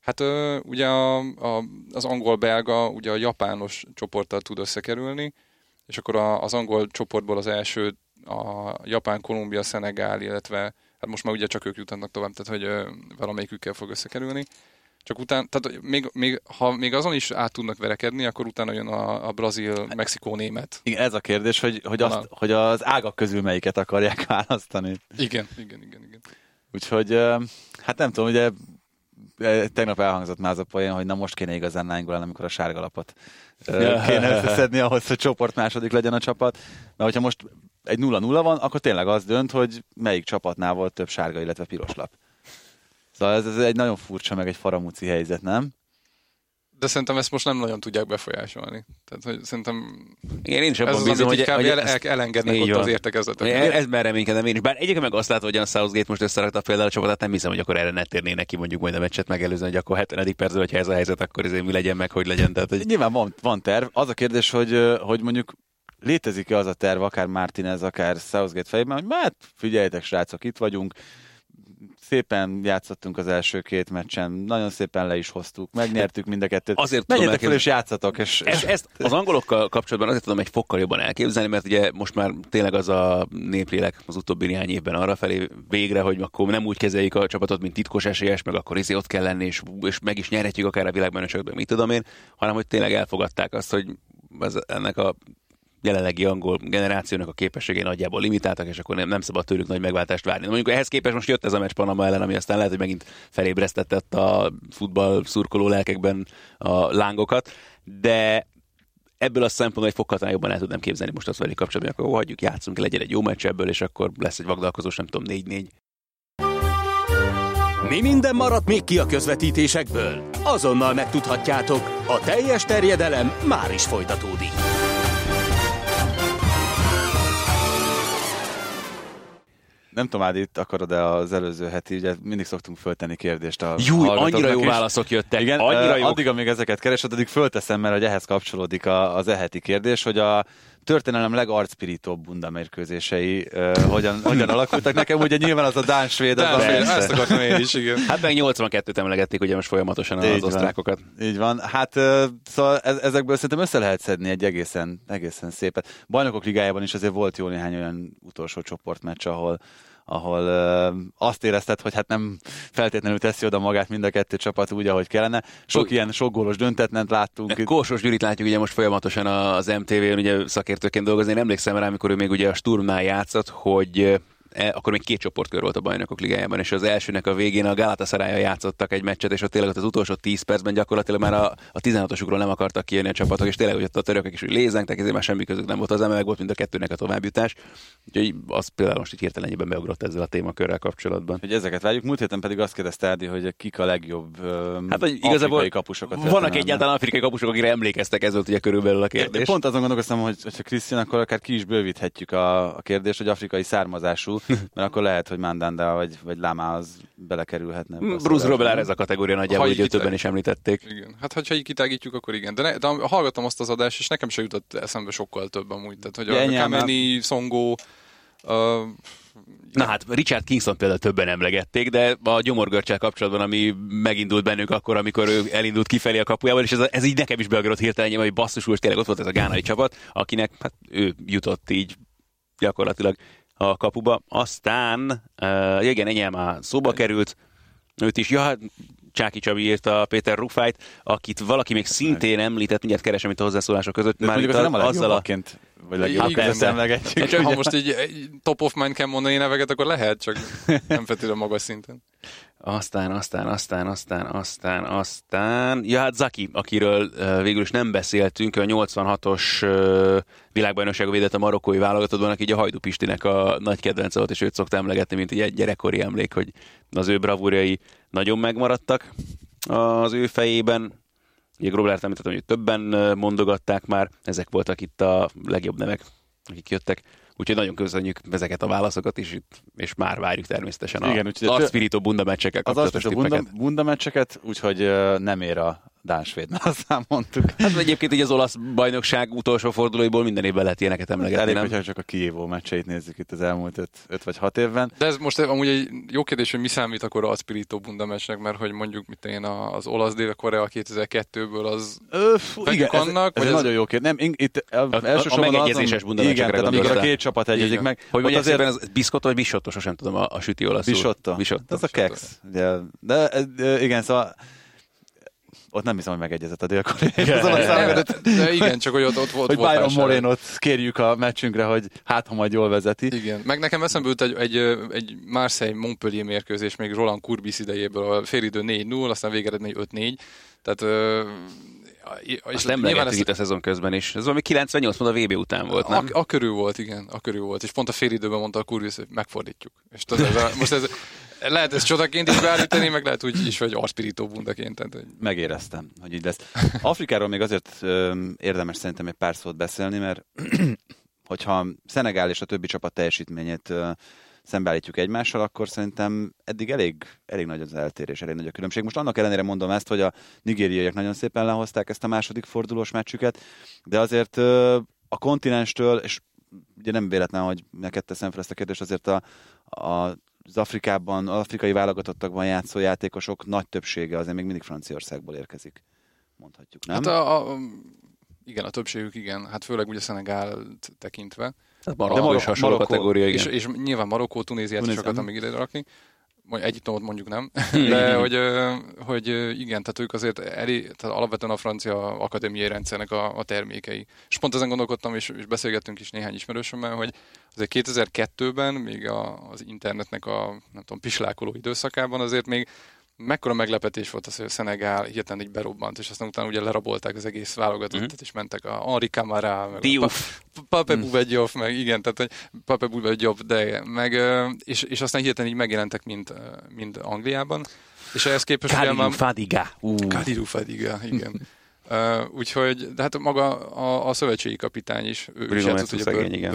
Hát ugye a, a, az angol-belga ugye a japános csoporttal tud összekerülni, és akkor a, az angol csoportból az első a Japán, Kolumbia, Szenegál, illetve hát most már ugye csak ők jutnak tovább, tehát hogy valamelyikükkel fog összekerülni. Csak utána, tehát még, még, ha még azon is át tudnak verekedni, akkor utána jön a, a brazil, mexikó, német. Igen, ez a kérdés, hogy, hogy, azt, hogy az ágak közül melyiket akarják választani. Igen, igen, igen, igen. Úgyhogy, hát nem tudom, ugye tegnap elhangzott már az a poén, hogy na most kéne igazán náingolni, amikor a sárgalapot kéne összeszedni ahhoz, hogy csoport második legyen a csapat. Mert hogyha most egy 0-0 van, akkor tényleg az dönt, hogy melyik csapatnál volt több sárga, illetve piros lap. Szóval ez, ez egy nagyon furcsa, meg egy faramúci helyzet, nem? De szerintem ezt most nem nagyon tudják befolyásolni. Tehát, hogy szerintem igen, én is abban bízom, hogy, hogy el, el, elengednek ott van. az értekezletek. Ez, ez már reménykedem én is. Bár egyébként meg azt látod, hogy a Southgate most összerakta például a csapatát, nem hiszem, hogy akkor erre ne térnének ki mondjuk majd a meccset megelőzni, hogy akkor 70. percben, hogyha ez a helyzet, akkor ezért mi legyen meg, hogy legyen. Tehát, hogy... Nyilván van, van terv. Az a kérdés, hogy, hogy mondjuk létezik-e az a terv, akár Martinez, akár Southgate fejében, hogy hát figyeljetek, srácok, itt vagyunk, szépen játszottunk az első két meccsen, nagyon szépen le is hoztuk, megnyertük mind a kettőt. Azért Menjetek fel és játszatok. És, ezt, ezt az angolokkal kapcsolatban azért tudom egy fokkal jobban elképzelni, mert ugye most már tényleg az a néplélek az utóbbi néhány évben arra felé végre, hogy akkor nem úgy kezeljük a csapatot, mint titkos esélyes, meg akkor izé ott kell lenni, és, és meg is nyerhetjük akár a világban, csak mit tudom én, hanem hogy tényleg elfogadták azt, hogy ez, ennek a jelenlegi angol generációnak a képességei nagyjából limitáltak, és akkor nem, nem szabad tőlük nagy megváltást várni. Na, mondjuk ehhez képest most jött ez a meccs Panama ellen, ami aztán lehet, hogy megint felébresztett a futball szurkoló lelkekben a lángokat, de ebből a szempontból egy fokkal jobban el tudnám képzelni most azt velük kapcsolatban, akkor hagyjuk, játszunk, legyen egy jó meccs ebből, és akkor lesz egy vagdalkozós, nem tudom, 4-4. Mi minden maradt még ki a közvetítésekből? Azonnal megtudhatjátok, a teljes terjedelem már is folytatódik. Nem tudom, Ádi, itt akarod-e az előző heti, ugye mindig szoktunk föltenni kérdést a Júj, annyira jó válaszok jöttek. Igen, annyira jó. addig, amíg ezeket keresed, addig fölteszem, mert hogy ehhez kapcsolódik az eheti kérdés, hogy a történelem legarcpirítóbb bundamérkőzései uh, hogyan, hogyan alakultak. Nekem ugye nyilván az a Dán-Svéd, az a Ezt akartam én is, igen. Hát meg 82-t emlegették ugye most folyamatosan az Így osztrákokat. Így van. Hát uh, szóval ezekből szerintem össze lehet szedni egy egészen, egészen szépet. Bajnokok ligájában is azért volt jó néhány olyan utolsó csoportmeccs, ahol ahol ö, azt érezted, hogy hát nem feltétlenül teszi oda magát mind a kettő csapat úgy, ahogy kellene. Sok Úgy, ilyen sok gólos döntetnent láttunk. Kósos Gyurit látjuk ugye most folyamatosan az MTV-n ugye szakértőként dolgozni. Én emlékszem rá, amikor ő még ugye a Sturmnál játszott, hogy akkor még két csoportkör volt a bajnokok ligájában, és az elsőnek a végén a galatasaray játszottak egy meccset, és ott tényleg ott az utolsó 10 percben gyakorlatilag már a, a 16-osukról nem akartak kijönni a csapatok, és tényleg hogy ott a törökök is úgy lézengtek, ezért már semmi közük nem volt az meg volt mind a kettőnek a továbbjutás. Úgyhogy az például most így hirtelenjében beugrott ezzel a témakörrel kapcsolatban. Hogy ezeket várjuk. Múlt héten pedig azt kérdezte Ádi, hogy kik a legjobb Hát, hogy igazából afrikai kapusokat. vannak egyáltalán afrikai kapusok, akire emlékeztek, ez volt ugye körülbelül a Én kérdés. pont azon gondolkoztam, hogy ha Krisztián, akkor akár ki is bővíthetjük a, a kérdést, hogy afrikai származású, mert akkor lehet, hogy Mandanda vagy, vagy Lama az belekerülhetne. a Bruce. Robelár ez a kategória nagyjából, hogy így többen is említették. Igen. Hát, hogyha így kitágítjuk, akkor igen. De, ne, de hallgattam azt az adást, és nekem sem jutott eszembe sokkal több amúgy. Tehát, hogy Ja, a nyilván. Kameni, Szongó, uh, Na hát Richard Kingston például többen emlegették, de a gyomorgörcsel kapcsolatban, ami megindult bennünk akkor, amikor ő elindult kifelé a kapujával, és ez, ez így nekem is beagrott hirtelen, hogy basszus úr, tényleg ott volt ez a gánai csapat, akinek hát ő jutott így gyakorlatilag a kapuba. Aztán, uh, igen, Enyel már szóba került, őt is, ja, hát Csáki Csabi írta Péter Rufájt, akit valaki még szintén említett, mindjárt keresem itt a hozzászólások között. De mondjuk itt az nem a azzal legjobbaként, vagy legjobb Igen, között de- emlegetjük. Csak ha most így egy top of mind kell mondani neveket, akkor lehet, csak nem feltétlenül magas szinten. Aztán, aztán, aztán, aztán, aztán, aztán... Ja, hát Zaki, akiről végül is nem beszéltünk, a 86-os uh, világbajnokságon védett a marokkói válogatottban, aki így a Hajdu Pistinek a nagy kedvence volt, és őt szokta emlegetni, mint egy gyerekkori emlék, hogy az ő bravúrjai nagyon megmaradtak az ő fejében. Ugye Groblert említettem, hogy többen mondogatták már, ezek voltak itt a legjobb nevek, akik jöttek. Úgyhogy nagyon köszönjük ezeket a válaszokat is, és már várjuk természetesen Igen, a az Arspirito bunda meccsekkel Az kapcsolatos azt a bunda, bunda meccseket, úgyhogy nem ér a Dánsvéd, mert azt már mondtuk. Hát egyébként így az olasz bajnokság utolsó fordulóiból minden évben lehet ilyeneket emlegetni, Elég, nem? hogyha csak a Kijévó meccseit nézzük itt az elmúlt 5 vagy 6 évben. De ez most amúgy egy jó kérdés, hogy mi számít akkor a Spirito Bunda meccsnek, mert hogy mondjuk mit én a- az olasz Dél-Korea 2002-ből az Ö, fú, Vegyük igen, ez, annak, ez, vagy egy ez- nagyon jó kérdés. Nem, itt a, a elsősorban megegyezéses azon, bunda Igen, tehát amikor a két csapat egyezik meg. Hogy mondják azért az biszkotto vagy bisotto, sosem tudom a, a süti olaszul. Bisotto. Ez a keks. Ugye, de ez- ö, igen, szóval ott nem hiszem, hogy megegyezett a nem, de, de, igen, csak hogy ott, ott volt hogy volt Byron. Morénot kérjük a meccsünkre, hogy hát, ha majd jól vezeti. Igen, meg nekem eszembe jut egy, egy, egy Marseille-Montpellier mérkőzés még Roland Courbis idejéből, a félidő 4-0, aztán végeredmény 5-4. Tehát és Azt emlegettük itt a szezon közben is. Ez valami 98 pont a VB után volt, nem? A, a körül volt, igen, a körül volt. És pont a félidőben mondta a Courbis, hogy megfordítjuk. És tudod, ez a, most ez, lehet ez csodaként is beállítani, meg lehet úgy is, hogy arspirító bundaként. Tehát, hogy Megéreztem, hogy így lesz. Afrikáról még azért öm, érdemes szerintem egy pár szót beszélni, mert hogyha Szenegál és a többi csapat teljesítményét ö, szembeállítjuk egymással, akkor szerintem eddig elég, elég nagy az eltérés, elég nagy a különbség. Most annak ellenére mondom ezt, hogy a nigériaiak nagyon szépen lehozták ezt a második fordulós meccsüket, de azért ö, a kontinenstől, és ugye nem véletlen, hogy neked teszem fel ezt a kérdést, azért a, a az Afrikában, az afrikai válogatottakban játszó játékosok nagy többsége azért még mindig Franciaországból érkezik, mondhatjuk, nem? Hát a, a, igen, a többségük igen, hát főleg ugye Szenegál tekintve. Hát Marokkó Marok- is hasonló Marokkó- kategória, igen. És, és nyilván Marokkó, Tunéziát is Tunézia, akartam mhm. még ide rakni. Egyiptomot mondjuk nem. De hogy, hogy igen, tehát ők azért elég, tehát alapvetően a francia akadémiai rendszernek a, a termékei. És pont ezen gondolkodtam, és, és beszélgettünk is néhány ismerősömmel, hogy azért 2002-ben, még a, az internetnek a nem tudom, pislákoló időszakában azért még mekkora meglepetés volt az, hogy a Szenegál hirtelen így berobbant, és aztán utána ugye lerabolták az egész válogatottat, Mhm. és mentek a Henri Camara, meg a Diouf. Pa- Pape Bubegyov, meg igen, tehát hogy Pape Bubegyov, de meg, és, és aztán hirtelen így megjelentek mind, mind Angliában, és ehhez képest Kalilu már... Fadiga. Ú, Kadiru Fadiga, igen. Uh, úgyhogy, de hát maga a, a szövetségi kapitány is, ő Bruno is játszott ugye szegény, Bir- igen.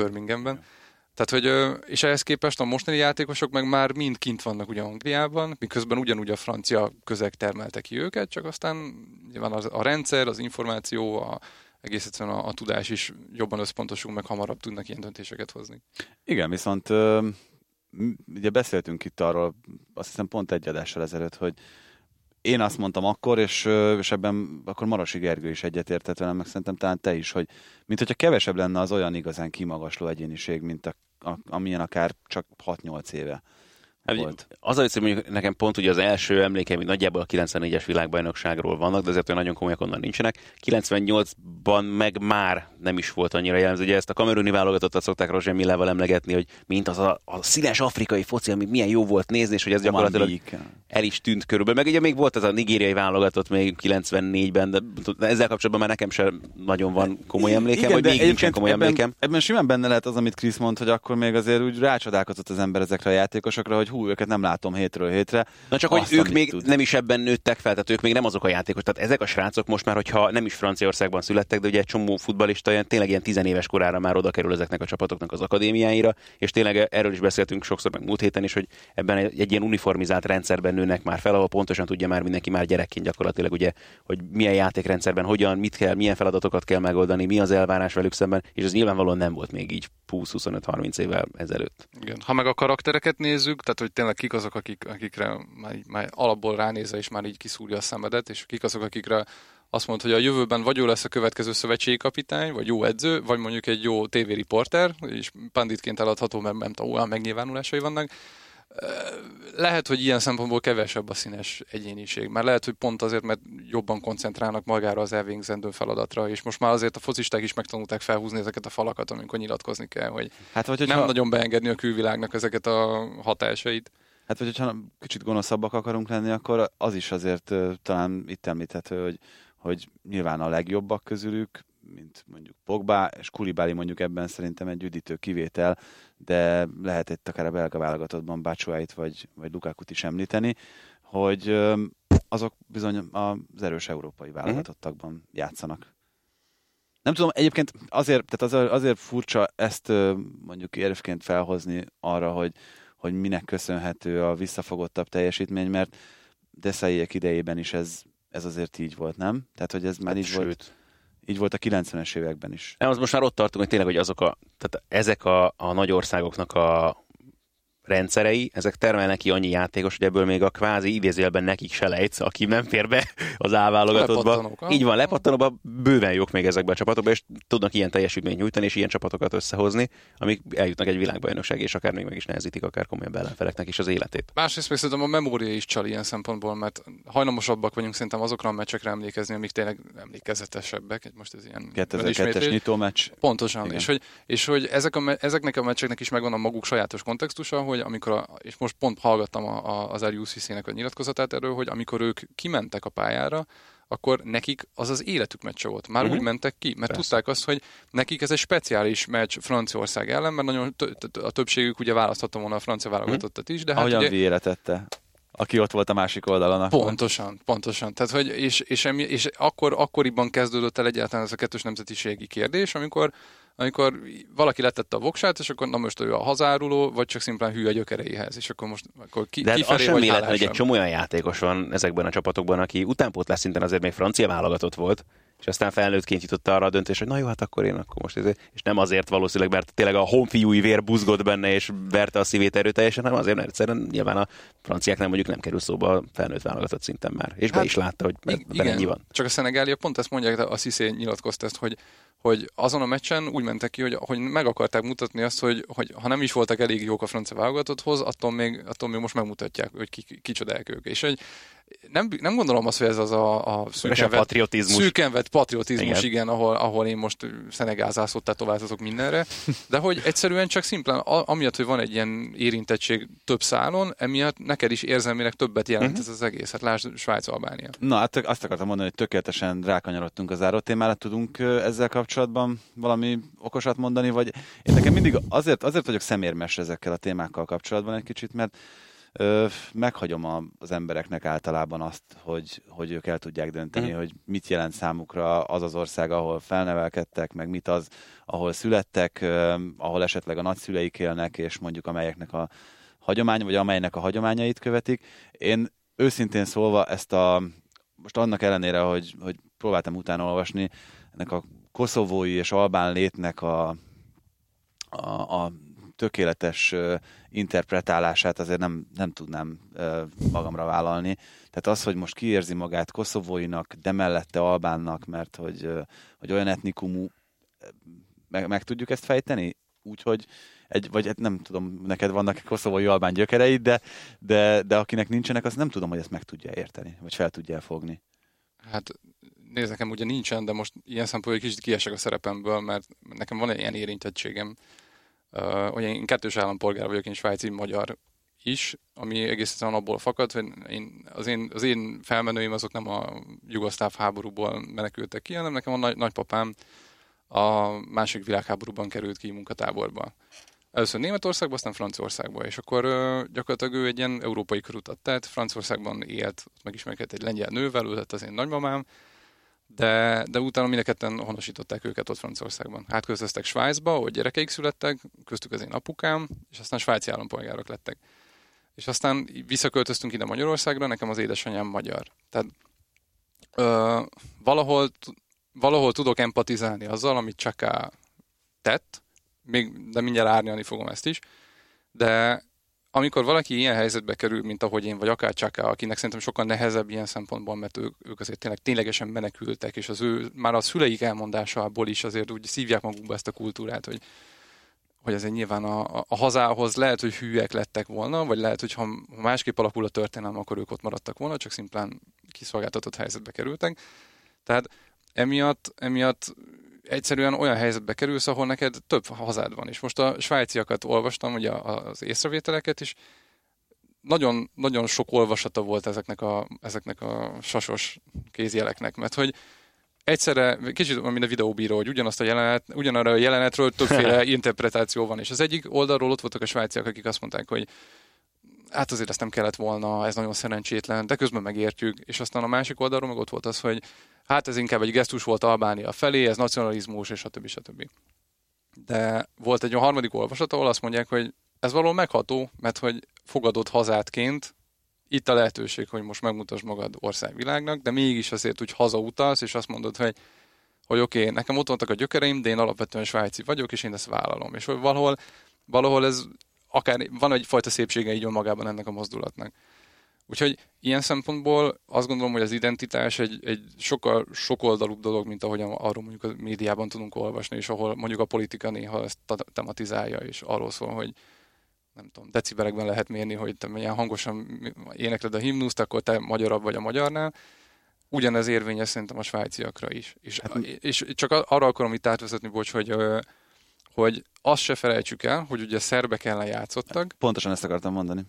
Tehát, hogy, és ehhez képest a mostani játékosok meg már mind kint vannak ugye Angliában, miközben ugyanúgy a francia közeg termelte ki őket, csak aztán nyilván az, a rendszer, az információ, a, egész egyszerűen a, a tudás is jobban összpontosul, meg hamarabb tudnak ilyen döntéseket hozni. Igen, viszont ugye beszéltünk itt arról, azt hiszem pont egy adással ezelőtt, hogy én azt mondtam akkor, és, és ebben akkor Marosi Gergő is egyetértett velem, meg szerintem talán te is, hogy mint hogyha kevesebb lenne az olyan igazán kimagasló egyéniség, mint a, amilyen akár csak 6-8 éve Hát, volt. Az a vicc, hogy mondjuk nekem pont ugye az első emlékeim hogy nagyjából a 94-es világbajnokságról vannak, de azért olyan nagyon komolyak onnan nincsenek. 98-ban meg már nem is volt annyira jellemző. Ugye ezt a kameruni válogatottat szokták Roger Millával emlegetni, hogy mint az a, a színes afrikai foci, ami milyen jó volt nézni, és hogy ez gyakorlatilag el is tűnt körülbelül. Meg ugye még volt az a nigériai válogatott még 94-ben, de ezzel kapcsolatban már nekem sem nagyon van komoly emlékem, vagy de még nincsen komoly ebben, emlékem. Ebben simán benne lehet az, amit Krisz mond, hogy akkor még azért úgy rácsodálkozott az ember ezekre a játékosokra, hogy hú, őket nem látom hétről hétre. Na csak, Azt, hogy ők még tud. nem is ebben nőttek fel, tehát ők még nem azok a játékosok. Tehát ezek a srácok most már, hogyha nem is Franciaországban születtek, de ugye egy csomó futbalista ilyen, tényleg ilyen tizenéves korára már oda kerül ezeknek a csapatoknak az akadémiáira, és tényleg erről is beszéltünk sokszor, meg múlt héten is, hogy ebben egy, egy ilyen uniformizált rendszerben nőnek már fel, ahol pontosan tudja már mindenki már gyerekként gyakorlatilag, ugye, hogy milyen játékrendszerben, hogyan, mit kell, milyen feladatokat kell megoldani, mi az elvárás velük szemben, és ez nyilvánvalóan nem volt még így 20-25-30 évvel ezelőtt. Igen. Ha meg a karaktereket nézzük, tehát hogy tényleg kik azok, akik, akikre már, már alapból ránézve is már így kiszúrja a szemedet, és kik azok, akikre azt mondta, hogy a jövőben vagy jó lesz a következő szövetségi kapitány, vagy jó edző, vagy mondjuk egy jó tévériporter, és panditként eladható, mert nem tudom, olyan megnyilvánulásai vannak. Lehet, hogy ilyen szempontból kevesebb a színes egyéniség. Már lehet, hogy pont azért, mert jobban koncentrálnak magára az elvégzendő feladatra, és most már azért a focisták is megtanulták felhúzni ezeket a falakat, amikor nyilatkozni kell, hogy Hát vagy, nem hogyha, nagyon beengedni a külvilágnak ezeket a hatásait. hát vagy hogyha kicsit gonoszabbak akarunk lenni, akkor az is azért talán itt említhető, hogy, hogy nyilván a legjobbak közülük, mint mondjuk Pogba, és Kulibáli mondjuk ebben szerintem egy üdítő kivétel, de lehet itt akár a belga válogatottban Bácsuáit vagy, vagy Lukakut is említeni, hogy azok bizony az erős európai válogatottakban játszanak. Nem tudom, egyébként azért, tehát azért, azért furcsa ezt mondjuk érvként felhozni arra, hogy, hogy minek köszönhető a visszafogottabb teljesítmény, mert Deszaiek idejében is ez, ez azért így volt, nem? Tehát, hogy ez már így volt, Sőt, így volt a 90-es években is. Nem, az most már ott tartunk, hogy tényleg, hogy azok a, tehát ezek a, a nagy országoknak a rendszerei, ezek termelnek ki annyi játékos, hogy ebből még a kvázi idézőjelben nekik se lejtsz, aki nem fér be az állválogatottba. Lepattanók, ha? Így van, lepattanóban bőven jók még ezekbe a csapatokba, és tudnak ilyen teljesítményt nyújtani, és ilyen csapatokat összehozni, amik eljutnak egy világbajnokság, és akár még meg is nehezítik akár komolyabb ellenfeleknek is az életét. Másrészt még szerintem a memória is csal ilyen szempontból, mert hajlamosabbak vagyunk szerintem azokra a meccsekre emlékezni, amik tényleg emlékezetesebbek. Most ez ilyen 2002-es önismétlés. nyitómeccs. Pontosan, Igen. és hogy, és hogy ezek a, ezeknek a meccseknek is megvan a maguk sajátos kontextusa, hogy amikor, a, és most pont hallgattam a, a, az RUCC-nek a nyilatkozatát erről, hogy amikor ők kimentek a pályára, akkor nekik az az életük meccse volt. Már Mhm. úgy mentek ki, mert Persze. tudták azt, hogy nekik ez egy speciális meccs Franciaország ellen, mert nagyon tö- a többségük ugye választhatta volna a francia válogatottat is, de hát Ahogyan ugye, Vieira tette, aki ott volt a másik oldalon. Akkor. Pontosan, pontosan. Tehát, hogy és, és, emi, és akkor, akkoriban kezdődött el egyáltalán ez a kettős nemzetiségi kérdés, amikor, amikor valaki letette a voksát, és akkor na most ő a hazáruló, vagy csak szimplán hű a gyökereihez, és akkor most akkor ki, De hát az kifelé sem vagy véletlen, hogy egy csomó olyan játékos van ezekben a csapatokban, aki utánpótlás szinten azért még francia válogatott volt, és aztán felnőttként jutott arra a döntés, hogy na jó, hát akkor én akkor most ezért, és nem azért valószínűleg, mert tényleg a honfiúi vér buzgott benne, és verte a szívét erőteljesen, hanem azért, mert egyszerűen nyilván a franciák nem mondjuk nem kerül szóba a felnőtt válogatott szinten már. És be Hát, is látta, hogy benne ennyi van. Csak a Szenegália pont ezt mondják, de a Szisé nyilatkozta ezt, hogy, hogy azon a meccsen úgy mentek ki, hogy, hogy meg akarták mutatni azt, hogy, hogy ha nem is voltak elég jók a francia válogatotthoz, attól még, attól még most megmutatják, hogy ki, ki, kicsodák ők. És hogy nem, nem gondolom azt, hogy ez az a, a szűkenvet, patriotizmus. szűkenvet patriotizmus, igen, Igen. ahol, ahol én most Szenegál zászlót tetováltatok mindenre, de hogy egyszerűen csak szimplán, a- amiatt, hogy van egy ilyen érintettség több szálon, emiatt neked is érzelmileg többet jelent Mhm. ez az egész. Hát lásd Svájc, Albánia. Na, hát azt akartam mondani, hogy tökéletesen rákanyarodtunk az záró témára. Tudunk ezzel kapcsolatban valami okosat mondani, vagy én nekem mindig azért, azért vagyok szemérmes ezekkel a témákkal kapcsolatban egy kicsit, mert ö, meghagyom a, az embereknek általában azt, hogy, hogy ők el tudják dönteni, Mhm. hogy mit jelent számukra az az ország, ahol felnevelkedtek, meg mit az, ahol születtek, ö, ahol esetleg a nagyszüleik élnek, és mondjuk amelyeknek a hagyomány, vagy amelynek a hagyományait követik. Én őszintén szólva ezt a, most annak ellenére, hogy, hogy próbáltam utána olvasni, ennek a koszovói és albán létnek a, a, a tökéletes interpretálását azért nem, nem tudnám magamra vállalni. Tehát az, hogy most kiérzi magát koszovóinak, de mellette albánnak, mert hogy, hogy olyan etnikumú, meg, meg tudjuk ezt fejteni? úgyhogy egy, vagy hát nem tudom, neked vannak koszovói albán gyökereid, de, de, de akinek nincsenek, azt nem tudom, hogy ezt meg tudja érteni, vagy fel tudja fogni. Hát nézd, nekem ugye nincsen, de most ilyen szempontból kicsit kiesek a szerepemből, mert nekem van egy ilyen érintettségem. Hogy én kettős állampolgár vagyok, én svájci magyar is, ami egészen abból fakad, hogy én, az, én, az én felmenőim azok nem a jugoszláv háborúból menekültek ki, hanem nekem a nagy, nagypapám a másik világháborúban került ki munkatáborba. Először Németországba, aztán Franciaországba, és akkor gyakorlatilag ő egy ilyen európai körutat tett, Franciaországban élt, ott megismerkedett egy lengyel nővel, ő lett az én nagymamám, de, de utána mind a ketten honosították őket ott Franciaországban. Átköltöztek Svájcba, hogy gyerekeik születtek, köztük az én apukám, és aztán svájci állampolgárok lettek. És aztán visszaköltöztünk ide Magyarországra, nekem az édesanyám magyar. Tehát ö, valahol, valahol tudok empatizálni azzal, amit Csaká tett, még, de mindjárt árnyalni fogom ezt is, de amikor valaki ilyen helyzetbe kerül, mint ahogy én, vagy akár Csaka, akinek szerintem sokkal nehezebb ilyen szempontból, mert ők, ők azért tényleg ténylegesen menekültek, és az ő, már a szüleik elmondásából is azért úgy szívják magukba ezt a kultúrát, hogy, hogy azért nyilván a, a hazához lehet, hogy hűek lettek volna, vagy lehet, hogy ha másképp alakul a történelem, akkor ők ott maradtak volna, csak szimplán kiszolgáltatott helyzetbe kerültek. Tehát emiatt, emiatt egyszerűen olyan helyzetbe kerülsz, ahol neked több hazád van. És most a svájciakat olvastam, ugye az észrevételeket is, nagyon, nagyon sok olvasata volt ezeknek a, ezeknek a sasos kézjeleknek, mert hogy egyszerre, kicsit mint a videóbíró, hogy ugyanazt a jelenet, ugyanarra a jelenetről többféle interpretáció van, és az egyik oldalról ott voltak a svájciak, akik azt mondták, hogy hát azért ezt nem kellett volna, ez nagyon szerencsétlen, de közben megértjük, és aztán a másik oldalról meg ott volt az, hogy hát ez inkább egy gesztus volt Albánia felé, ez nacionalizmus, és stb. stb. De volt egy a harmadik olvasat, ahol azt mondják, hogy ez való megható, mert hogy fogadott hazátként itt a lehetőség, hogy most megmutasd magad országvilágnak, de mégis azért úgy hazautalsz, és azt mondod, hogy hogy oké, okay, nekem ott voltak a gyökereim, de én alapvetően svájci vagyok, és én ezt vállalom. És hogy valahol, valahol ez akár van egyfajta szépsége így magában ennek a mozdulatnak. Úgyhogy ilyen szempontból azt gondolom, hogy az identitás egy, egy sokkal sokoldalúbb dolog, mint ahogy arról mondjuk a médiában tudunk olvasni, és ahol mondjuk a politika néha ezt tematizálja, és arról szól, hogy nem tudom, decibelekben lehet mérni, hogy te milyen hangosan énekled a himnuszt, akkor te magyarabb vagy a magyarnál. Ugyanez érvényes szerintem a svájciakra is. És, hát, és csak arra akarom itt átvezetni, bocs, hogy hogy azt se felejtsük el, hogy ugye szerbek ellen játszottak. Pontosan ezt akartam mondani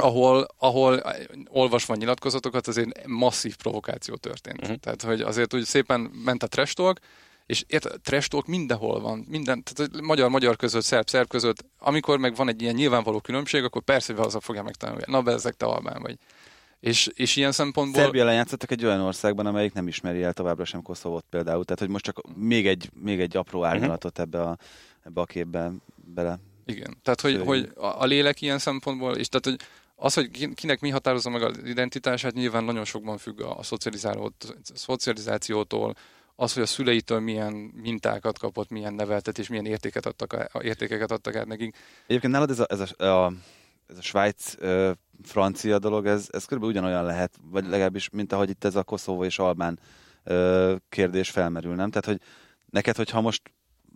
ahol, ahol olvasva nyilatkozatokat, azért masszív provokáció történt. Uh-huh. Tehát, hogy azért úgy szépen ment a trash talk, és ért, trash talk mindenhol van, minden, tehát magyar-magyar között, szerb-szerb között, amikor meg van egy ilyen nyilvánvaló különbség, akkor persze, hogy az fogja megtalálni, na be ezek te albán vagy. És, és ilyen szempontból... Szerbia lejátszottak egy olyan országban, amelyik nem ismeri el továbbra sem Koszovót például. Tehát, hogy most csak még egy, még egy apró árnyalatot uh-huh. ebbe, a, ebbe a képbe bele. Igen, tehát hogy, hogy a lélek ilyen szempontból, és tehát hogy az, hogy kinek mi határozza meg az identitását, nyilván nagyon sokban függ a szocializációtól, az, hogy a szüleitől milyen mintákat kapott, milyen neveltetés, milyen értéket adtak, értékeket adtak át nekik. Egyébként nálad ez a, ez a, a, ez a Svájc-francia dolog, ez, ez körülbelül ugyanolyan lehet, vagy legalábbis, mint ahogy itt ez a Koszovó és Albán ö, kérdés felmerül, nem? Tehát, hogy neked, hogyha most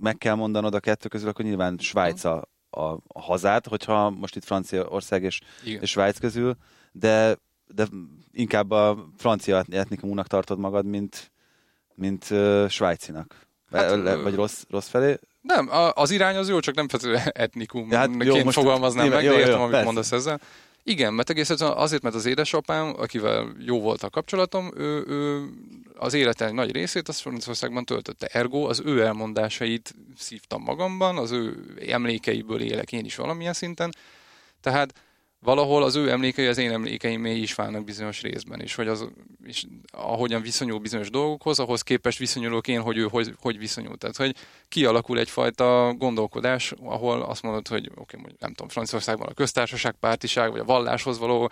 meg kell mondanod a kettő közül, akkor nyilván Svájc a, a, hazát, hogyha most itt Franciaország és, és Svájc közül, de, de inkább a francia etnikumúnak tartod magad, mint, mint uh, svájcinak. Hát, Le, vagy rossz, rossz felé? Nem, az irány az jó, csak nem feltétlenül etnikumként hát jó, most fogalmaznám meg, jó, de értem, jó, amit persze. mondasz ezzel. Igen, mert egész azért, mert az édesapám, akivel jó volt a kapcsolatom, ő, ő az élete nagy részét az Franciaországban töltötte. Ergo az ő elmondásait szívtam magamban, az ő emlékeiből élek én is valamilyen szinten. Tehát valahol az ő emlékei az én emlékeimé is válnak bizonyos részben, és hogy az, és ahogyan viszonyul bizonyos dolgokhoz, ahhoz képest viszonyulok én, hogy ő hogy, hogy viszonyul. Tehát, hogy kialakul egyfajta gondolkodás, ahol azt mondod, hogy oké, okay, nem tudom, Franciaországban a köztársaság, pártiság, vagy a valláshoz való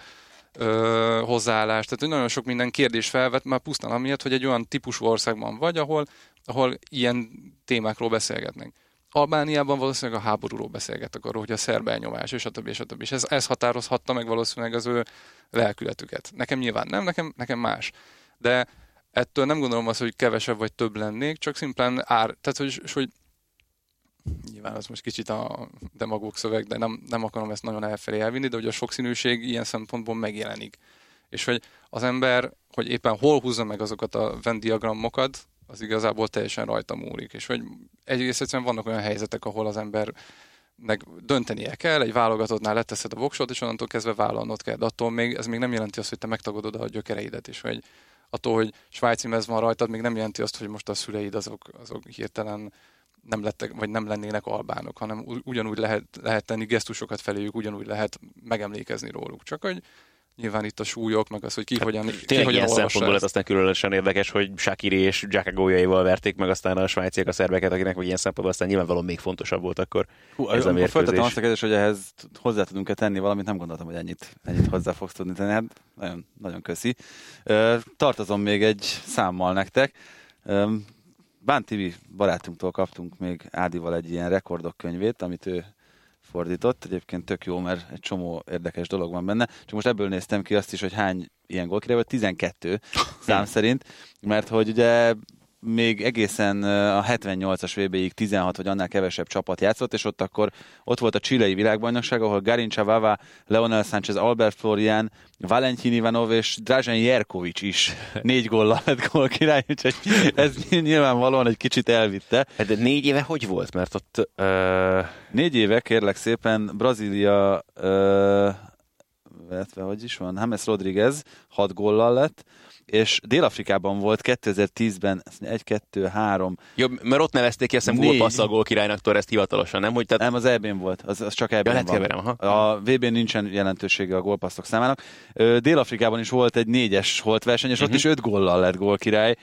ö, hozzáállás. Tehát hogy nagyon sok minden kérdés felvet, már pusztán amiatt, hogy egy olyan típusú országban vagy, ahol, ahol ilyen témákról beszélgetnek. Albániában valószínűleg a háborúról beszélgettek arról, hogy a szerb elnyomás, és a többi, és a többi. És ez, ez határozhatta meg valószínűleg az ő lelkületüket. Nekem nyilván nem, nekem, nekem más. De ettől nem gondolom azt, hogy kevesebb vagy több lennék, csak szimplán ár, tehát hogy, hogy nyilván az most kicsit a demagóg szöveg, de nem, nem akarom ezt nagyon elfelé elvinni, de hogy a sokszínűség ilyen szempontból megjelenik. És hogy az ember, hogy éppen hol húzza meg azokat a Venn diagramokat, az igazából teljesen rajta múlik. És hogy egyrészt egyszerűen vannak olyan helyzetek, ahol az ember meg döntenie kell, egy válogatottnál leteszed a voksot, és onnantól kezdve vállalnod kell. De attól még, ez még nem jelenti azt, hogy te megtagadod a gyökereidet, és hogy attól, hogy svájci mez van rajtad, még nem jelenti azt, hogy most a szüleid azok, azok hirtelen nem lettek, vagy nem lennének albánok, hanem ugyanúgy lehet, lehet tenni gesztusokat feléjük, ugyanúgy lehet megemlékezni róluk. Csak hogy nyilván itt a súlyok, meg az, hogy ki hát, hogyan Tényleg ki hogyan ilyen szempontból lett aztán különösen érdekes, hogy Shakiri és Giacagójaival verték meg aztán a svájciak a szerbeket, akinek vagy ilyen szempontból aztán nyilvánvalóan még fontosabb volt akkor Hú, ez a mérkőzés. azt a kérdés, hogy ehhez hozzá tudunk-e tenni valamit, nem gondoltam, hogy ennyit, ennyit hozzá fogsz tudni tenni. Hát nagyon, nagyon köszi. Tartozom még egy számmal nektek. Bán TV barátunktól kaptunk még Ádival egy ilyen rekordok könyvét, amit ő fordított. Egyébként tök jó, mert egy csomó érdekes dolog van benne. Csak most ebből néztem ki azt is, hogy hány ilyen gólkire volt, 12 szám szerint, mert hogy ugye még egészen a 78-as VB-ig 16 vagy annál kevesebb csapat játszott, és ott akkor ott volt a csilei világbajnokság, ahol Garin Csavava, Leonel Sánchez, Albert Florian, Valentin Ivanov és Drazen Jerkovics is négy góllal lett gól király, úgyhogy ez nyilvánvalóan egy kicsit elvitte. Hát de négy éve hogy volt? Mert ott... Uh... Négy éve, kérlek szépen, Brazília uh, illetve hogy is van, James Rodriguez hat góllal lett, és Dél-Afrikában volt 2010-ben 1, 2, 3. Jó, mert ott nevezték ki, azt hiszem gólpasszal gól királynak Torres hivatalosan, nem? Hogy tehát... Nem, az EB-n volt, az, az csak EB-n ja, van. Keverem, aha. A VB-n nincsen jelentősége a gólpasszok számának. Dél-Afrikában is volt egy négyes holt verseny, és uh-huh. ott mhm. is öt góllal lett gólkirály.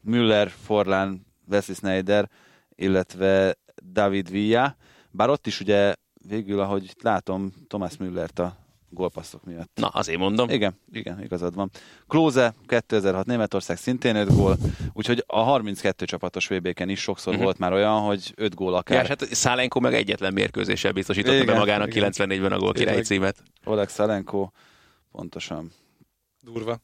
Müller, Forlán, Wesley Snyder, illetve David Villa. Bár ott is ugye végül, ahogy látom, Thomas Müllert a gólpasszok miatt. Na, azért mondom. Igen, igen, igazad van. Klóze, 2006 Németország szintén 5 gól, úgyhogy a 32 csapatos VB-ken is sokszor uh-huh. volt már olyan, hogy 5 gól akár. Ja, hát Szálenko meg egyetlen mérkőzéssel biztosította igen, be magának igen. 94-ben a gól király címet. Oleg Szálenko, pontosan. Durva.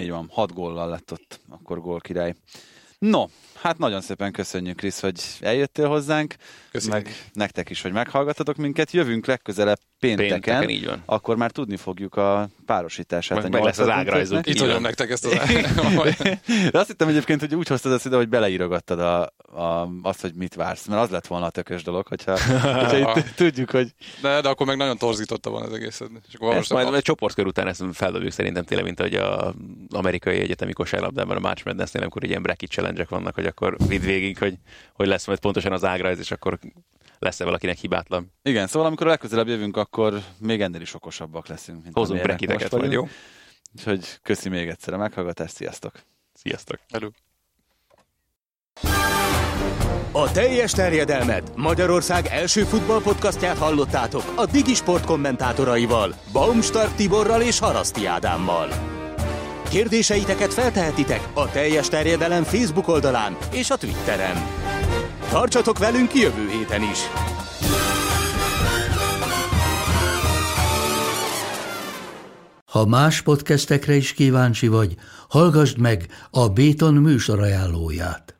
Így van, 6 góllal lett ott akkor gól király. No, hát nagyon szépen köszönjük, Krisz, hogy eljöttél hozzánk. Köszönjük. Meg nektek is, hogy meghallgatottatok minket. Jövünk legközelebb pénteken. Pénteken, így van. Akkor már tudni fogjuk a párosítását. Meg, a meg lesz az ágrajzunk. Itt hagyom nektek ezt az De azt hittem egyébként, hogy úgy hoztad ezt ide, hogy beleírogattad a, a, azt, hogy mit vársz. Mert az lett volna a tökös dolog, hogyha, hogyha itt tudjuk, hogy... De, de akkor meg nagyon torzította van az egészet. És akkor ezt majd a... egy csoportkör után ezt feldobjuk szerintem tényleg, mint hogy a amerikai egyetemi kosárlabdában a March Madness-nél, amikor ilyen bracket challenge vannak, hogy akkor vidd végig, hogy, hogy lesz majd pontosan az ágrajz, és akkor lesz-e valakinek hibátlan. Igen, szóval amikor a legközelebb jövünk, akkor még ennél is okosabbak leszünk. Mint Hozunk brekideket majd, jó? Úgyhogy köszi még egyszer a meghallgatást, sziasztok! Sziasztok! Hello. A teljes terjedelmet Magyarország első futballpodcastját hallottátok a Digi Sport kommentátoraival, Baumstark Tiborral és Haraszti Ádámmal. Kérdéseiteket feltehetitek a teljes terjedelem Facebook oldalán és a Twitteren. Tartsatok velünk jövő héten is! Ha más podcastekre is kíváncsi vagy, hallgassd meg a Béton műsor ajánlóját.